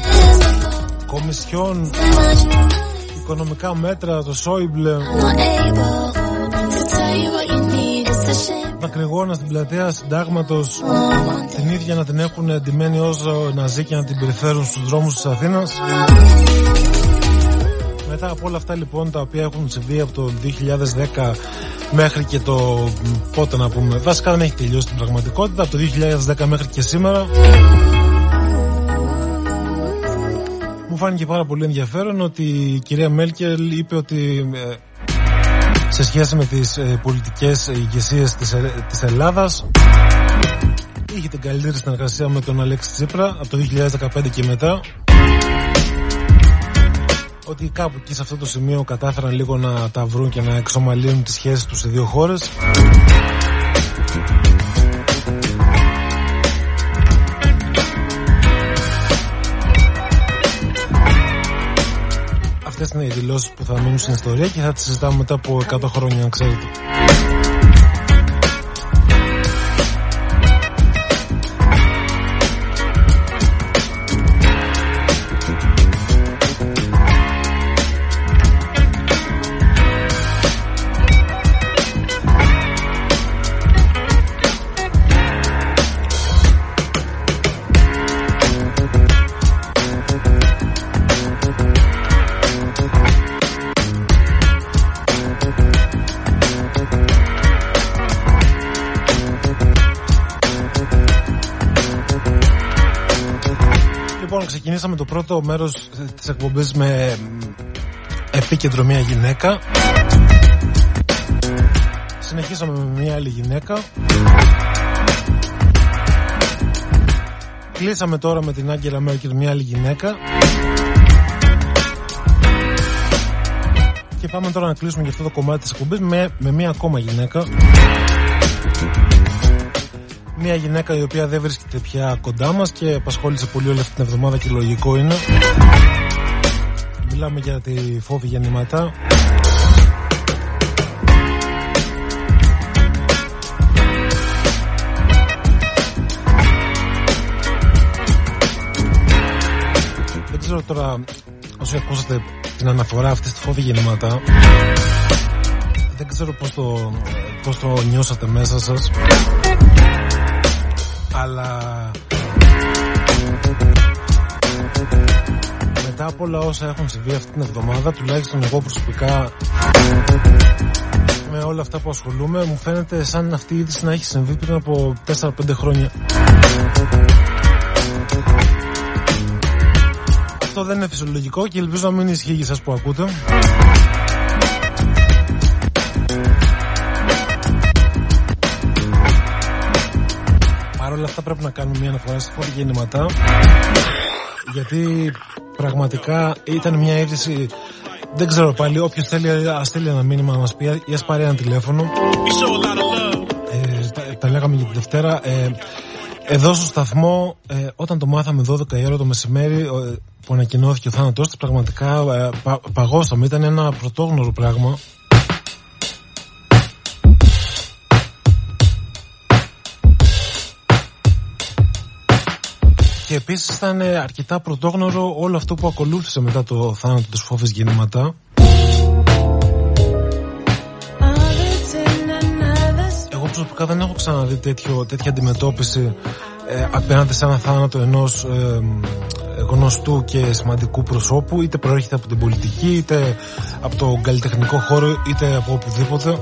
κομισιόν, οικονομικά μέτρα, το Σόιμπλε I'm not able to tell you what you need. It's a shame. δακρυγόνα στην πλατεία συντάγματος την ίδια να την έχουν εντυμένη όσο ναζί και να την περιφέρουν στους δρόμους της Αθήνας μετά από όλα αυτά λοιπόν τα οποία έχουν συμβεί από το 2010 μέχρι και το πότε να πούμε βασικά δεν έχει τελειώσει την πραγματικότητα από το 2010 μέχρι και σήμερα. Μου φάνηκε πάρα πολύ ενδιαφέρον ότι η κυρία Μέλκελ είπε ότι ε, σε σχέση με τις ε, πολιτικές ηγεσίες της, Ε- της Ελλάδας είχε την καλύτερη συνεργασία με τον Αλέξη Τσίπρα από το 2015 και μετά ότι κάπου εκεί σε αυτό το σημείο κατάφεραν λίγο να τα βρουν και να εξομαλύνουν τις σχέσεις τους σε δύο χώρες Αυτές είναι οι δηλώσεις που θα μείνουν στην ιστορία και θα τις συζητάμε μετά από 100 χρόνια, αν ξέρετε. Πρώτο μέρος της εκπομπής με μ, επίκεντρο μια γυναίκα. Συνεχίσαμε με μια άλλη γυναίκα. Κλείσαμε τώρα με την Άγγελα Μέρκελ μια άλλη γυναίκα. Και πάμε τώρα να κλείσουμε για αυτό το κομμάτι της εκπομπής με, με μια ακόμα γυναίκα. Μια γυναίκα η οποία δεν βρίσκεται πια κοντά μας και απασχόλησε πολύ όλη αυτή την εβδομάδα και λογικό είναι. Μιλάμε για τη φόβη γεννηματά. Δεν ξέρω τώρα όσοι ακούσατε την αναφορά αυτή στη φόβη γεννηματά δεν ξέρω πώς το, πώς το νιώσατε μέσα σας αλλά μετά από όλα όσα έχουν συμβεί αυτή την εβδομάδα τουλάχιστον εγώ προσωπικά με όλα αυτά που ασχολούμαι μου φαίνεται σαν αυτή η είδηση να έχει συμβεί πριν από 4-5 χρόνια. Αυτό δεν είναι φυσιολογικό και ελπίζω να μην ισχύει για εσάς που ακούτε όλα αυτά πρέπει να κάνουμε μια αναφορά στη φόρη γεννηματά γιατί πραγματικά ήταν μια είδηση δεν ξέρω πάλι όποιος θέλει ας στείλει ένα μήνυμα να μας πει ή ας πάρει ένα τηλέφωνο. Ε, τα, τα λέγαμε για τη Δευτέρα. Ε, εδώ στο σταθμό ε, όταν το μάθαμε 12 η ώρα το μεσημέρι ε, που ανακοινώθηκε ο θάνατός της πραγματικά ε, πα, παγώσαμε. Ήταν ένα πρωτόγνωρο πράγμα Και επίσης ήταν ε, αρκετά πρωτόγνωρο όλο αυτό που ακολούθησε μετά το θάνατο της φόβης γεννηματά. All the προσωπικά δεν έχω ξαναδεί τέτοιο, τέτοια αντιμετώπιση ε, απέναντι σε ένα θάνατο ενός ε, γνωστού και σημαντικού προσώπου είτε προέρχεται από την πολιτική είτε από τον καλλιτεχνικό χώρο είτε από οπουδήποτε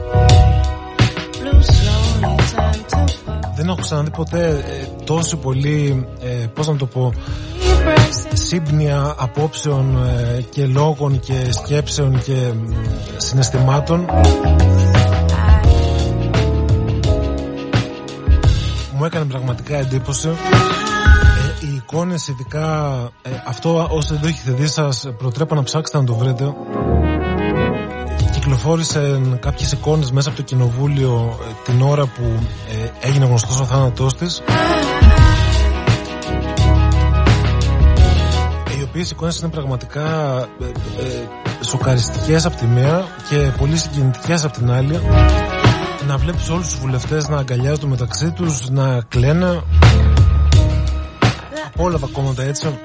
δεν έχω ξαναδεί ποτέ ε, τόσο πολύ ε, πώς να το πω σύμπνοια απόψεων ε, και λόγων και σκέψεων και ε, συναισθημάτων. Μου έκανε πραγματικά εντύπωση ε, οι εικόνες ειδικά ε, αυτό όσοι δεν το έχετε δει σας προτρέπω να ψάξετε να το βρείτε κυκλοφόρησαν κάποιες εικόνες μέσα από το κοινοβούλιο ε, την ώρα που ε, έγινε γνωστός ο θάνατός της. Οι οποίες εικόνες είναι πραγματικά ε, ε, σοκαριστικές από τη μία και πολύ συγκινητικές από την άλλη. Να βλέπεις όλους τους βουλευτές να αγκαλιάζονται μεταξύ τους να κλαίνε. Από όλα τα κόμματα έτσι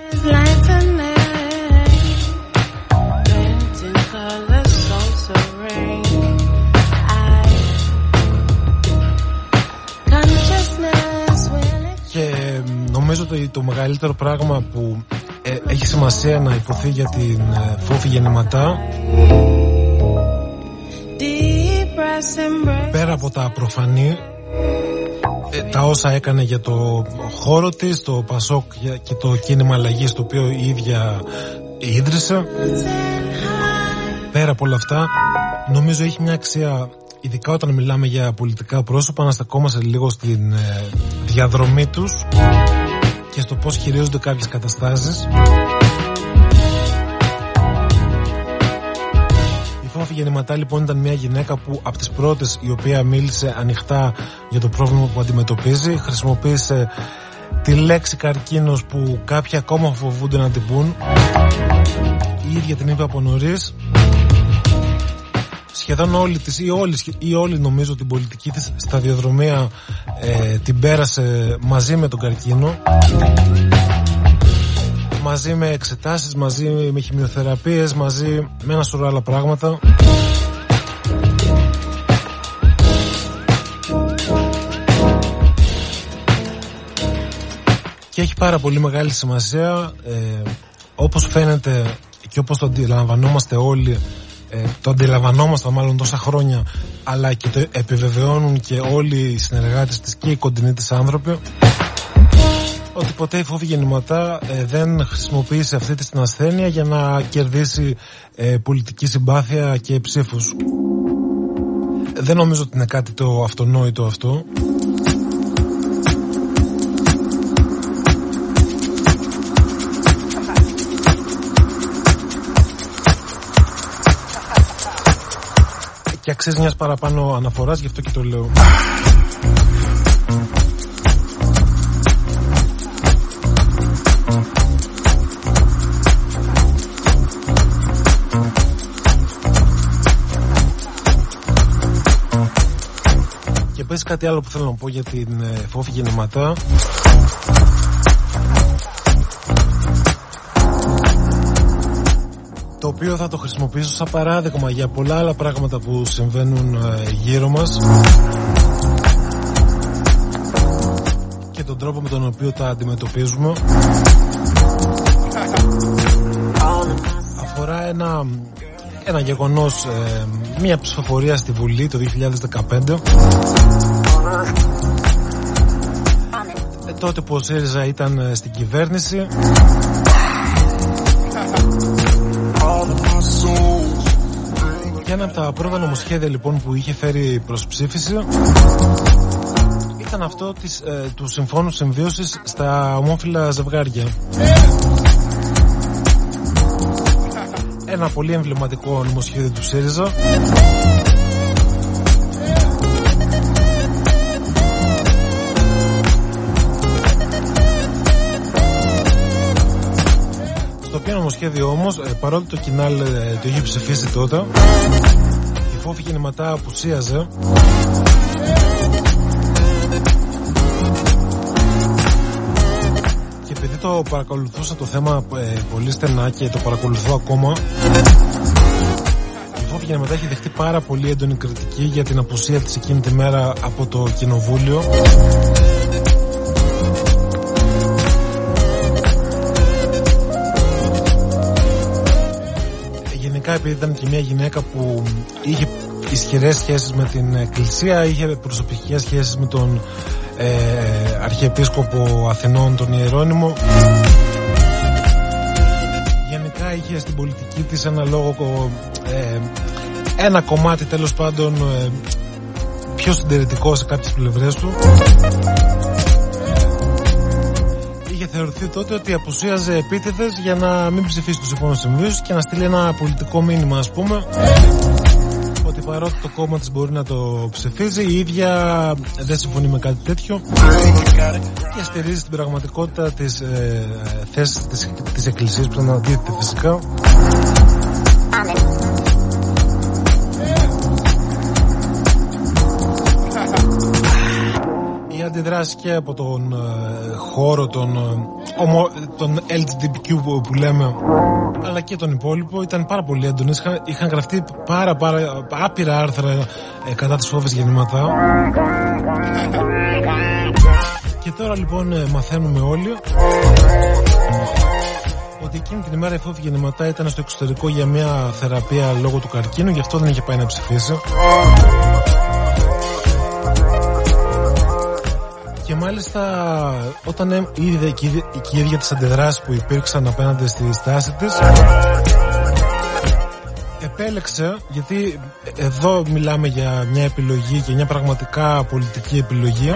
ότι το μεγαλύτερο πράγμα που ε, έχει σημασία να υποθεί για την ε, φόφη γεννηματά. Πέρα από τα προφανή ε, τα όσα έκανε για το χώρο της, το Πασόκ για- και το κίνημα αλλαγής το οποίο η ίδια ίδρυσε. Πέρα από όλα αυτά νομίζω έχει μια αξία ειδικά όταν μιλάμε για πολιτικά πρόσωπα να στεκόμαστε λίγο στην ε, διαδρομή τους και στο πώς χειρίζονται κάποιες καταστάσεις. Η Φόφη Γεννηματά λοιπόν ήταν μια γυναίκα που από τις πρώτες η οποία μίλησε ανοιχτά για το πρόβλημα που αντιμετωπίζει χρησιμοποίησε τη λέξη καρκίνος που κάποιοι ακόμα φοβούνται να την πούν. Η ίδια την είπε από νωρίς σχεδόν όλη της ή όλοι, ή όλοι νομίζω την πολιτική της σταδιοδρομία ε, την πέρασε μαζί με τον καρκίνο μαζί με εξετάσεις, μαζί με χημειοθεραπείες, μαζί με ένα σωρό άλλα πράγματα. Και έχει πάρα πολύ μεγάλη σημασία, ε, όπως φαίνεται και όπως το αντιλαμβανόμαστε όλοι, ε, το αντιλαμβανόμαστε μάλλον τόσα χρόνια, αλλά και το επιβεβαιώνουν και όλοι οι συνεργάτες της και οι κοντινοί της άνθρωποι, ότι ποτέ η φόβη γεννηματά ε, δεν χρησιμοποίησε αυτή τη την ασθένεια για να κερδίσει ε, πολιτική συμπάθεια και ψήφους. Δεν νομίζω ότι είναι κάτι το αυτονόητο αυτό. Και αξίζει μιας παραπάνω αναφοράς, γι' αυτό και το λέω. Και επίσης κάτι άλλο που θέλω να πω για την ε, φόφη γεννηματά. Οποίο θα το χρησιμοποιήσω σαν παράδειγμα για πολλά άλλα πράγματα που συμβαίνουν ε, γύρω μας. Και τον τρόπο με τον οποίο τα αντιμετωπίζουμε. Αφορά ένα, ένα γεγονός, ε, μια ψηφοφορία στη Βουλή το 2015 Ε, τότε που ο ΣΥΡΙΖΑ ήταν ε, στην κυβέρνηση και ένα από τα πρώτα νομοσχέδια λοιπόν που είχε φέρει προς ψήφιση ήταν αυτό της, ε, του Συμφώνου Συμβίωσης στα ομόφυλα ζευγάρια. Ένα πολύ εμβληματικό νομοσχέδιο του ΣΥΡΙΖΑ νομοσχέδιο όμως, ε, παρότι το κοινάλ ε, το είχε ψηφίσει τότε, η φόφη γεννηματά απουσίαζε και επειδή το παρακολουθούσα το θέμα ε, πολύ στενά και το παρακολουθώ ακόμα η φόφη φόβη γεννηματά έχει δεχτεί πάρα πολύ έντονη κριτική για την απουσία της εκείνη τη μέρα από το κοινοβούλιο. Γενικά επειδή ήταν και μια γυναίκα που είχε ισχυρές σχέσεις με την εκκλησία, είχε προσωπικές σχέσεις με τον ε, Αρχιεπίσκοπο Αθηνών, τον Ιερώνυμο. Γενικά είχε στην πολιτική της ένα λόγο, ε, ένα κομμάτι τέλος πάντων ε, πιο συντηρητικό σε κάποιες πλευρές του. Είχε θεωρηθεί τότε ότι απουσίαζε επίτηδες για να μην ψηφίσει τους επόμενους συμβίους και να στείλει ένα πολιτικό μήνυμα ας πούμε ότι παρότι το κόμμα της μπορεί να το ψηφίζει η ίδια δεν συμφωνεί με κάτι τέτοιο και στηρίζει την πραγματικότητα της ε, θέσης της, της εκκλησίας που ήταν αντίθετη φυσικά η αντιδράση και από τον ε, χώρο των, ε, ομο, των LGBTQ που, που λέμε αλλά και τον υπόλοιπο ήταν πάρα πολύ έντονες. Είχαν, είχαν γραφτεί πάρα πάρα άπειρα άρθρα ε, κατά τις φόβες γεννήματα. Και τώρα λοιπόν ε, μαθαίνουμε όλοι ότι εκείνη την ημέρα η φόβη γεννηματά ήταν στο εξωτερικό για μια θεραπεία λόγω του καρκίνου γι' αυτό δεν είχε πάει να ψηφίσει μάλιστα όταν ε, είδε και η και η ίδια τις αντιδράσεις που υπήρξαν απέναντι στη στάση της επέλεξε, γιατί εδώ μιλάμε για μια επιλογή και μια πραγματικά πολιτική επιλογή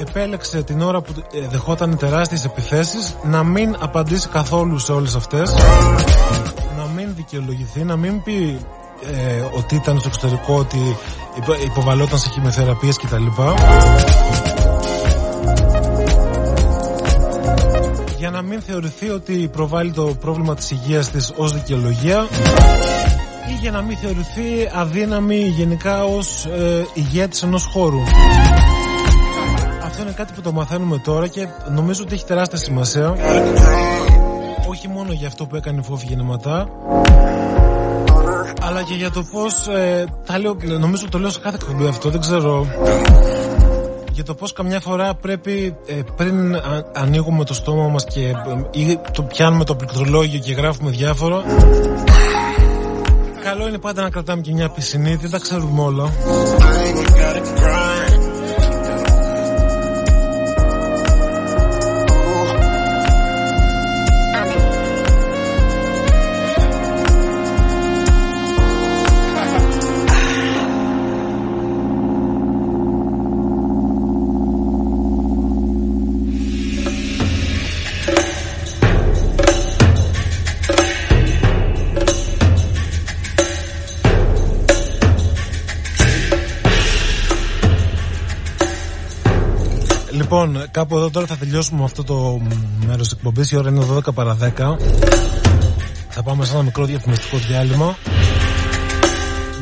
επέλεξε την ώρα που ε, δεχόταν τεράστιες επιθέσεις να μην απαντήσει καθόλου σε όλες αυτές να μην δικαιολογηθεί, να μην πει ε, ότι ήταν στο εξωτερικό ότι υπο- υποβαλόταν σε χημειοθεραπείες κτλ. Για να μην θεωρηθεί ότι προβάλλει το πρόβλημα της υγείας της ως δικαιολογία ή για να μην θεωρηθεί αδύναμη γενικά ως ε, ηγέτης ενός χώρου. Αυτό είναι κάτι που το μαθαίνουμε τώρα και νομίζω ότι έχει τεράστια σημασία. Όχι μόνο για αυτό που έκανε η φόφη γεννηματά, αλλά και για το πώς ε, τα λέω, νομίζω το λέω σε κάθε εκπομπή αυτό, δεν ξέρω. Για το πώς καμιά φορά πρέπει ε, πριν α- ανοίγουμε το στόμα μας και ε, ή το πιάνουμε το πληκτρολόγιο και γράφουμε διάφορα Καλό είναι πάντα να κρατάμε και μια πισινή, δεν τα ξέρουμε όλα. Λοιπόν, κάπου εδώ τώρα θα τελειώσουμε με αυτό το μέρος της εκπομπής. Η ώρα είναι 12 παρα 10. Θα πάμε σε ένα μικρό διαφημιστικό διάλειμμα.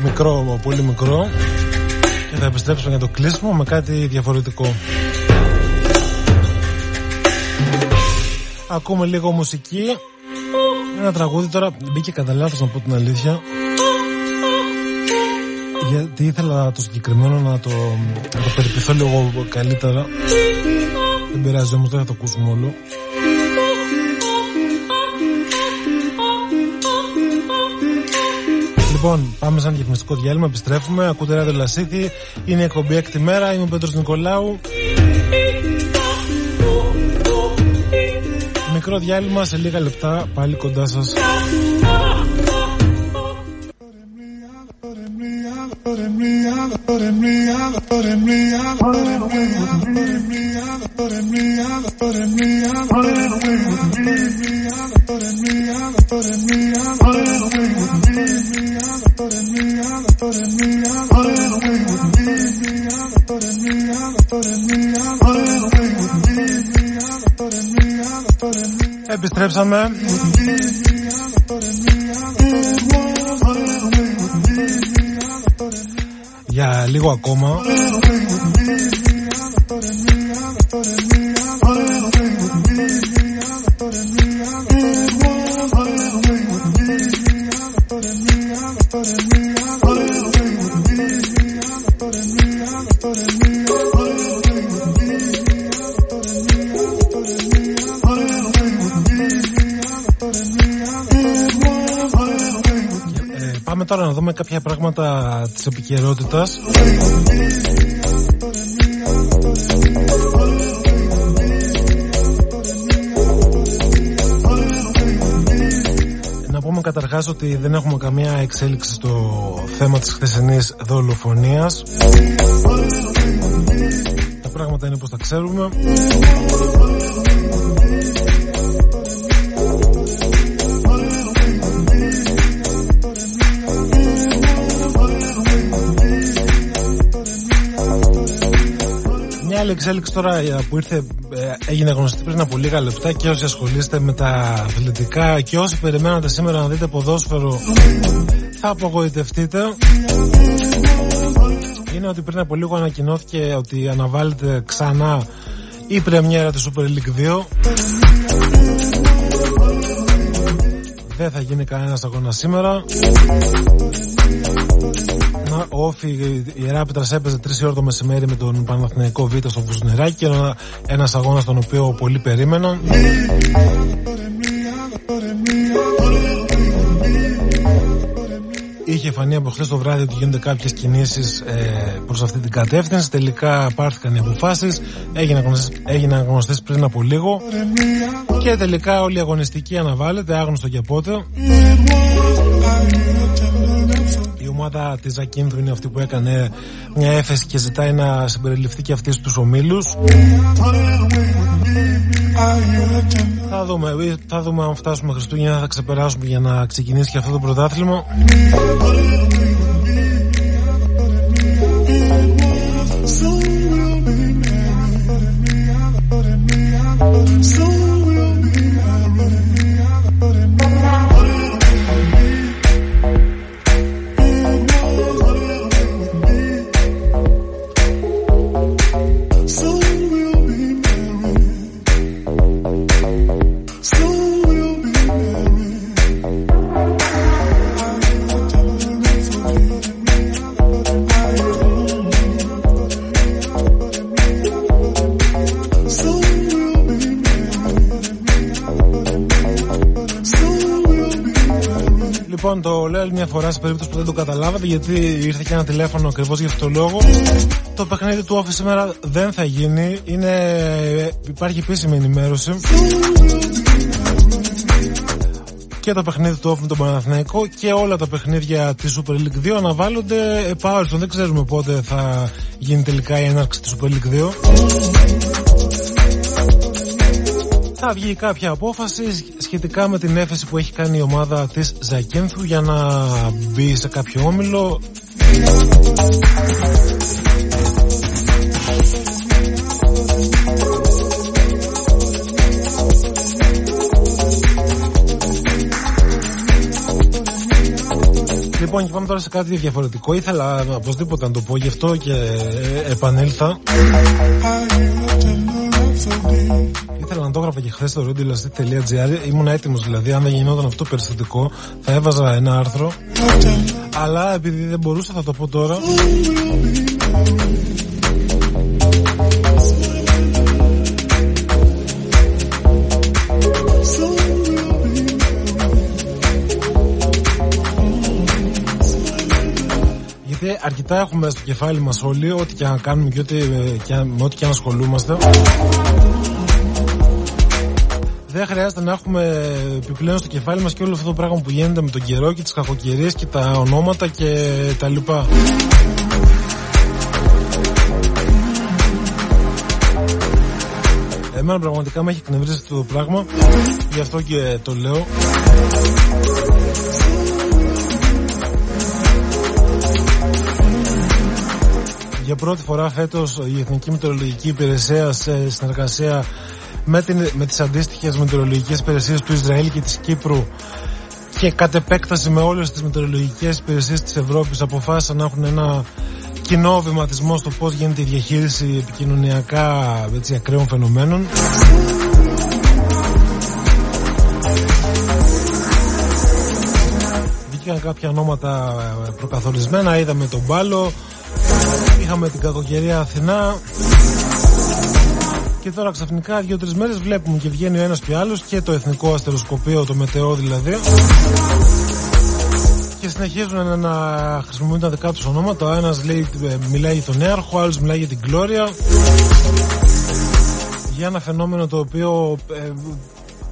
Μικρό, πολύ μικρό. Και θα επιστρέψουμε για το κλείσιμο με κάτι διαφορετικό. Ακούμε λίγο μουσική. Ένα τραγούδι τώρα μπήκε κατά λάθος να πω την αλήθεια. Γιατί ήθελα το συγκεκριμένο να το, να το περιποιηθώ λίγο καλύτερα. Δεν πειράζει όμως, δεν θα το ακούσουμε όλο. Λοιπόν, πάμε σαν διαφημιστικό διάλειμμα, επιστρέφουμε. Ακούτε ράδιο Λασίθι. Είναι η εκπομπή έκτη μέρα. Είμαι ο Πέτρος Νικολάου. Μικρό διάλειμμα σε λίγα λεπτά πάλι κοντά σας. Επιστρέψαμε. Για λίγο της επικαιρότητας. Να πούμε καταρχάς ότι δεν έχουμε καμία εξέλιξη στο θέμα της χθεσινής δολοφονίας. Τα πράγματα είναι όπως τα ξέρουμε. Εξέλιξη τώρα ε, που ήρθε, ε, έγινε γνωστή πριν από λίγα λεπτά και όσοι ασχολείστε με τα αθλητικά και όσοι περιμένατε σήμερα να δείτε ποδόσφαιρο θα απογοητευτείτε. Είναι ότι πριν από λίγο ανακοινώθηκε ότι αναβάλλεται ξανά η πρεμιέρα του Super League 2. Δεν θα γίνει κανένας αγώνας σήμερα. Να, ο Όφη, η Ράπιτρας έπαιζε 3 ώρα το μεσημέρι με τον Παναθηναϊκό Β στο Βουσνεράκι ένα, ένας αγώνας τον οποίο πολλοί περίμεναν Είχε φανεί από χθες το βράδυ ότι γίνονται κάποιες κινήσεις ε, προς αυτή την κατεύθυνση. Τελικά πάρθηκαν οι αποφάσεις, έγιναν γνωστές πριν από λίγο και τελικά όλη η αγωνιστική αναβάλλεται, άγνωστο και πότε. Η ομάδα της Ζακίνδρου είναι αυτή που έκανε μια έφεση και ζητάει να συμπεριληφθεί και αυτή στους ομίλους. Θα δούμε, θα δούμε αν φτάσουμε Χριστούγεννα θα ξεπεράσουμε για να ξεκινήσει και αυτό το πρωτάθλημα. Λοιπόν, δεν το καταλάβατε, γιατί ήρθε και ένα τηλέφωνο ακριβώς για αυτό το λόγο. Το παιχνίδι του Office σήμερα δεν θα γίνει. Είναι, υπάρχει επίσημη ενημέρωση. Και το παιχνίδι του Off με τον Παναθηναϊκό και όλα τα παιχνίδια της Super League 2 αναβάλλονται επάρστον. Δεν ξέρουμε πότε θα γίνει τελικά η έναρξη της Super League 2 θα βγει κάποια απόφαση σχετικά με την έφεση που έχει κάνει η ομάδα της Ζακένθου για να μπει σε κάποιο όμιλο Λοιπόν, και πάμε τώρα σε κάτι διαφορετικό. Ήθελα οπωσδήποτε να το πω γι' αυτό και επανέλθα. Ήθελα να το έγραφα και χθε στο radiolast.gr. Ήμουν έτοιμος δηλαδή. Αν δεν γινόταν αυτό περιστατικό, θα έβαζα ένα άρθρο. Αλλά επειδή δεν μπορούσα, θα το πω τώρα. Γιατί αρκετά έχουμε στο κεφάλι μας όλοι, ό,τι και να κάνουμε και ό,τι και, με ό,τι και να ασχολούμαστε. Δεν χρειάζεται να έχουμε επιπλέον στο κεφάλι μας και όλο αυτό το πράγμα που γίνεται με τον καιρό και τις κακοκαιρίες και τα ονόματα και τα λοιπά. Εμένα πραγματικά με έχει εκνευρίσει αυτό το πράγμα Γι' αυτό και το λέω Για πρώτη φορά φέτος η Εθνική Μετεωρολογική Υπηρεσία σε συνεργασία με, την, με τις αντίστοιχες μετεωρολογικές υπηρεσίες του Ισραήλ και της Κύπρου και κατ' επέκταση με όλες τις μετεωρολογικές υπηρεσίες της Ευρώπης αποφάσισαν να έχουν ένα κοινό βηματισμό στο πώς γίνεται η διαχείριση επικοινωνιακά έτσι, ακραίων φαινομένων. Βγήκαν κάποια ονόματα προκαθορισμένα, είδαμε τον Πάλο, είχαμε την κακοκαιρία Αθηνά και τώρα ξαφνικά δύο-τρεις μέρες βλέπουμε και βγαίνει ο ένας και ο άλλος και το εθνικό αστεροσκοπείο, το μετεό δηλαδή. Και συνεχίζουν να χρησιμοποιούν τα δικά τους ονόματα. Ο ένας μιλάει για τον Νέαρχο, ο άλλος μιλάει για την Gloria. Για ένα φαινόμενο το οποίο ε,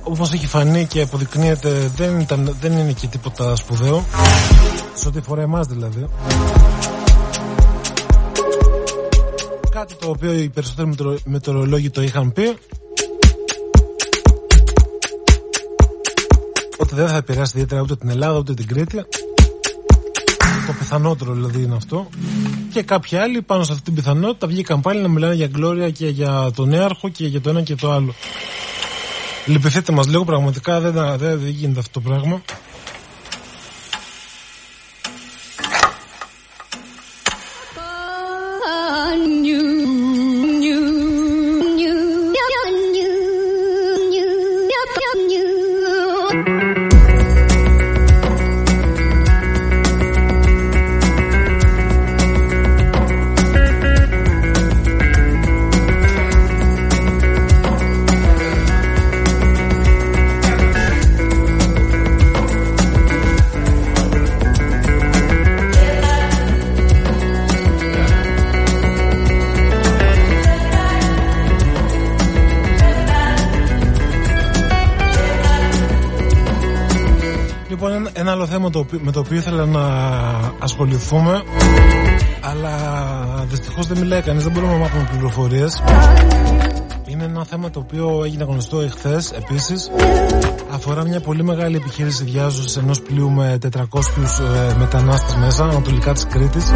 όπως έχει φανεί και αποδεικνύεται δεν, ήταν, δεν είναι και τίποτα σπουδαίο σε ό,τι φορά εμάς δηλαδή κάτι το οποίο οι περισσότεροι μετεωρο- μετεωρολόγοι το είχαν πει. Ότι δεν θα επηρεάσει ιδιαίτερα ούτε την Ελλάδα ούτε την Κρήτη. Το πιθανότερο δηλαδή είναι αυτό. Και κάποιοι άλλοι πάνω σε αυτή την πιθανότητα βγήκαν πάλι να μιλάνε για Γκλώρια και για τον Νέαρχο και για το ένα και το άλλο. Λυπηθείτε μας λίγο πραγματικά δεν, δεν, δεν γίνεται αυτό το πράγμα με το οποίο ήθελα να ασχοληθούμε αλλά δυστυχώς δεν μιλάει κανείς, δεν μπορούμε να μάθουμε πληροφορίες. Είναι ένα θέμα το οποίο έγινε γνωστό εχθές επίσης. Αφορά μια πολύ μεγάλη επιχείρηση διάσωσης ενός πλοίου με 400 ε, μετανάστες μέσα ανατολικά της Κρήτης.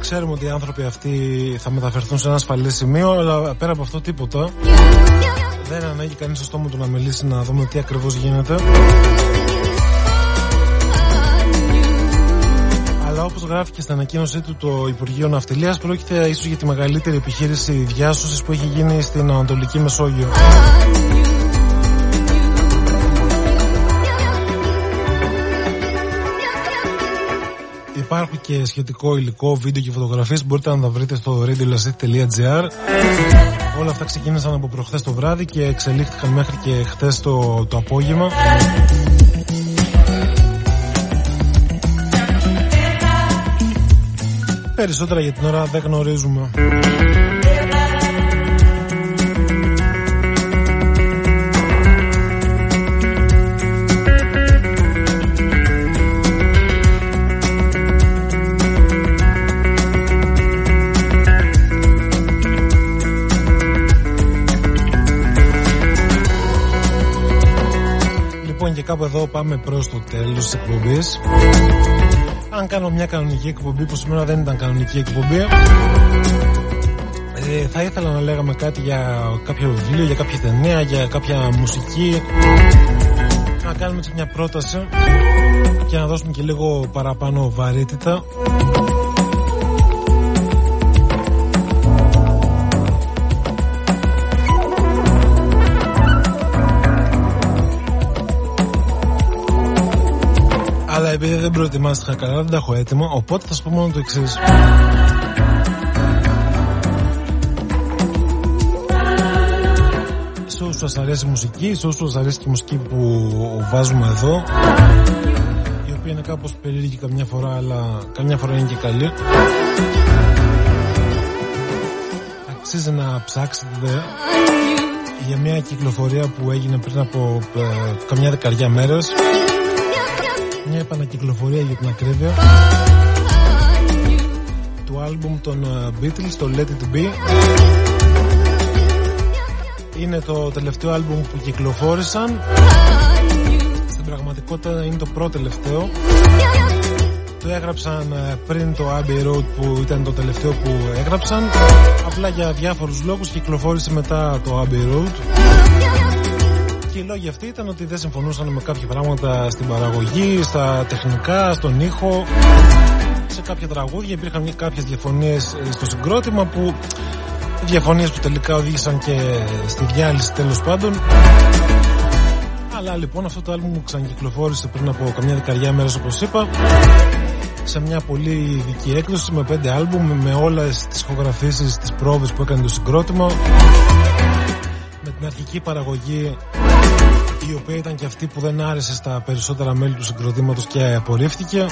Ξέρουμε ότι οι άνθρωποι αυτοί θα μεταφερθούν σε ένα ασφαλή σημείο, αλλά πέρα από αυτό τίποτα. Δεν ανάγκη κανείς στο στόμα του να μιλήσει να δούμε τι ακριβώς γίνεται. Αλλά όπως γράφει και στην ανακοίνωσή του το Υπουργείο Ναυτιλίας, πρόκειται ίσως για τη μεγαλύτερη επιχείρηση διάσωσης που έχει γίνει στην Ανατολική Μεσόγειο. Υπάρχει και σχετικό υλικό, βίντεο και φωτογραφίες μπορείτε να τα βρείτε στο radiolasset.gr Όλα αυτά ξεκίνησαν από προχθές το βράδυ και εξελίχθηκαν μέχρι και χθες το, το απόγευμα. Περισσότερα για την ώρα δεν γνωρίζουμε κάπου εδώ πάμε προς το τέλος της εκπομπής. Αν κάνω μια κανονική εκπομπή που σήμερα δεν ήταν κανονική εκπομπή ε, Θα ήθελα να λέγαμε κάτι για κάποιο βιβλίο, για κάποια ταινία, για κάποια μουσική. Να κάνουμε έτσι μια πρόταση και να δώσουμε και λίγο παραπάνω βαρύτητα επειδή δεν προετοιμάστηκα καλά, δεν τα έχω έτοιμα, οπότε θα σου πω μόνο το εξής. Σε όσους σας αρέσει η μουσική, σε όσους σας αρέσει και η μουσική που βάζουμε εδώ, η οποία είναι κάπως περίεργη καμιά φορά, αλλά καμιά φορά είναι και καλή. Αξίζει να ψάξετε για μια κυκλοφορία που έγινε πριν από ε, καμιά δεκαριά μέρες μια επανακυκλοφορία για την ακρίβεια του άλμπουμ των ε, Beatles, το Let It Be. Είναι το τελευταίο άλμπουμ που κυκλοφόρησαν. Στην πραγματικότητα είναι το πρώτο τελευταίο. Το έγραψαν ε, πριν το Abbey Road που ήταν το τελευταίο που έγραψαν. Απλά για διάφορους λόγους κυκλοφόρησε μετά το Abbey Road. και οι λόγοι αυτοί ήταν ότι δεν συμφωνούσαν με κάποια πράγματα στην παραγωγή, στα τεχνικά, στον ήχο. Σε κάποια τραγούδια υπήρχαν κάποιες διαφωνίες ε, στο συγκρότημα που διαφωνίες που τελικά οδήγησαν και στη διάλυση τέλος πάντων. Αλλά λοιπόν αυτό το άλμπουμ ξανακυκλοφόρησε πριν από καμιά δεκαριά μέρες όπως είπα σε μια πολύ ειδική έκδοση με πέντε άλμπουμ με όλες τις ηχογραφήσεις, τις πρόβες που έκανε το συγκρότημα με με αρχική παραγωγή η οποία ήταν και αυτή που δεν άρεσε στα περισσότερα μέλη του συγκροτήματος και απορρίφθηκε.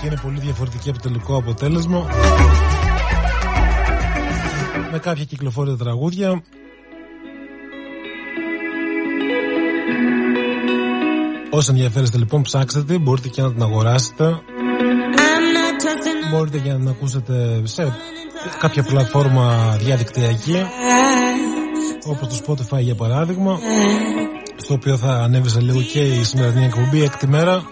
Και είναι πολύ διαφορετική από το τελικό αποτέλεσμα. Με κάποια κυκλοφόρητα τραγούδια. Όσοι ενδιαφέρεστε λοιπόν ψάξτε την, μπορείτε και να την αγοράσετε. Μπορείτε και να την ακούσετε σε κάποια πλατφόρμα διαδικτυακή όπως το Spotify για παράδειγμα στο οποίο θα ανέβει σε λίγο και η σημερινή εκπομπή έκτη μέρα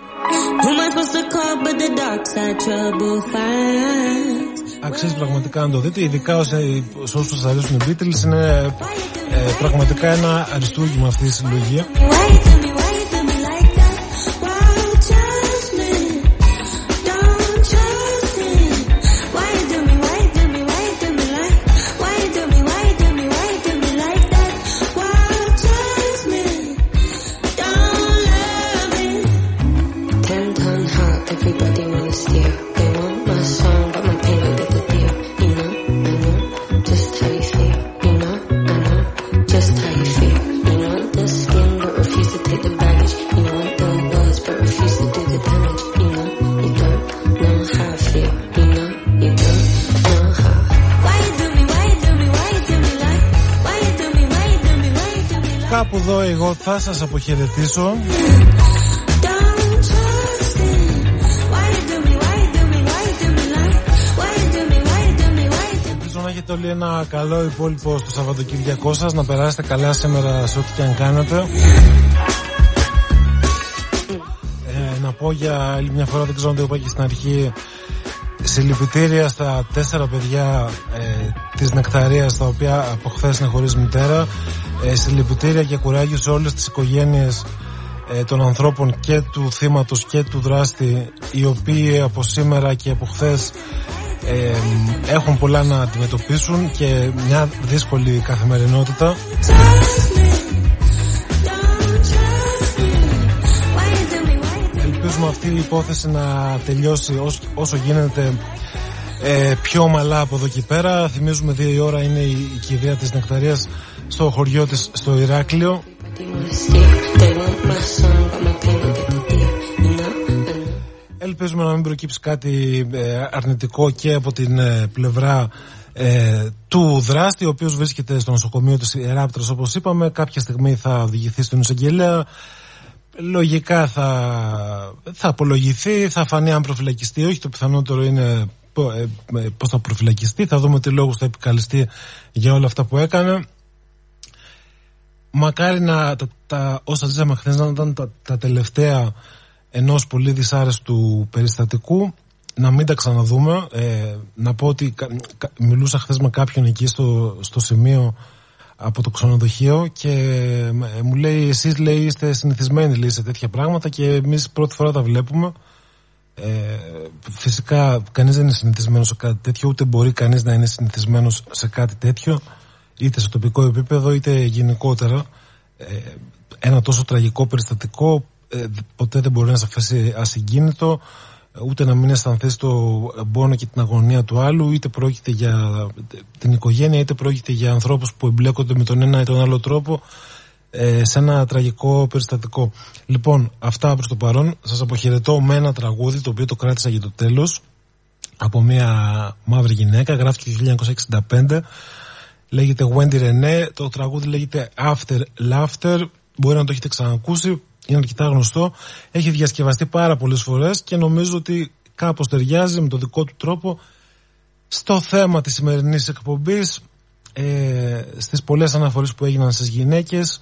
Αξίζει πραγματικά να το δείτε, ειδικά όσοι- σε όσους σας αρέσουν οι Beatles είναι ε, πραγματικά ένα αριστούργημα αυτής η συλλογή. Why you do me? Ελπίζω να έχετε όλοι ένα καλό υπόλοιπο στο Σαββατοκύριακό σας Να περάσετε καλά σήμερα σε ό,τι και αν κάνετε ε, Να πω για άλλη μια φορά Δεν ξέρω αν το είπα και στην αρχή Συλληπιτήρια στα τέσσερα παιδιά ε, της Νεκταρίας τα οποία από χθες είναι χωρίς μητέρα ε, Συλληπιτήρια και κουράγιος σε όλες τις οικογένειες ε, των ανθρώπων και του θύματος και του δράστη οι οποίοι από σήμερα και από χθες ε, έχουν πολλά να αντιμετωπίσουν και μια δύσκολη καθημερινότητα Ελπίζουμε αυτή η υπόθεση να τελειώσει όσο, όσο γίνεται ε, πιο ομαλά από εδώ και πέρα. Θυμίζουμε δύο η ώρα είναι η, η κηδεία της Νεκταρίας στο χωριό της στο Ηράκλειο. Ελπίζουμε να μην προκύψει κάτι ε, αρνητικό και από την ε, πλευρά ε, του δράστη, ο οποίος βρίσκεται στο νοσοκομείο της Ιεράπτρας όπως είπαμε. Κάποια στιγμή θα οδηγηθεί στον εισαγγελέα. Λογικά θα, θα απολογηθεί, θα φανεί αν προφυλακιστεί ή όχι. Το πιθανότερο είναι πο- ε, ε, πώς θα προφυλακιστεί. Θα δούμε τι λόγους θα επικαλεστεί για όλα αυτά που έκανε. Μακάρι να τα, τα, όσα ζήσαμε χθες να ήταν τα, τα τελευταία ενός πολύ δυσάρεστου περιστατικού. Να μην τα ξαναδούμε. Ε, να πω ότι κα- κα- μιλούσα χθες με κάποιον εκεί στο, στο σημείο από το ξενοδοχείο και ε, μου λέει εσείς λέει είστε συνηθισμένοι λέει, σε τέτοια πράγματα και εμείς πρώτη φορά τα βλέπουμε ε, φυσικά κανείς δεν είναι συνηθισμένος σε κάτι τέτοιο ούτε μπορεί κανείς να είναι συνηθισμένος σε κάτι τέτοιο είτε σε τοπικό επίπεδο είτε γενικότερα ε, ένα τόσο τραγικό περιστατικό ε, ποτέ δεν μπορεί να σε αφήσει ασυγκίνητο ούτε να μην αισθανθείς το πόνο και την αγωνία του άλλου είτε πρόκειται για την οικογένεια είτε πρόκειται για ανθρώπους που εμπλέκονται με τον ένα ή τον άλλο τρόπο ε, σε ένα τραγικό περιστατικό. Λοιπόν, αυτά προς το παρόν. Σας αποχαιρετώ με ένα τραγούδι το οποίο το κράτησα για το τέλος από μια μαύρη γυναίκα, γράφτηκε το 1965 λέγεται Wendy Renee, το τραγούδι λέγεται After Laughter, μπορεί να το έχετε ξανακούσει, είναι αρκετά γνωστό, έχει διασκευαστεί πάρα πολλές φορές και νομίζω ότι κάπως ταιριάζει με το δικό του τρόπο στο θέμα της σημερινής εκπομπής, ε, στις πολλές αναφορές που έγιναν στις γυναίκες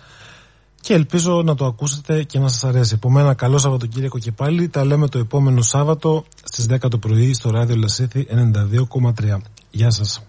και ελπίζω να το ακούσετε και να σας αρέσει. Επομένως, καλό Σαββατοκύριακο και πάλι. Τα λέμε το επόμενο Σάββατο στις 10 το πρωί στο ράδιο Λασίθι 92,3. Γεια σας.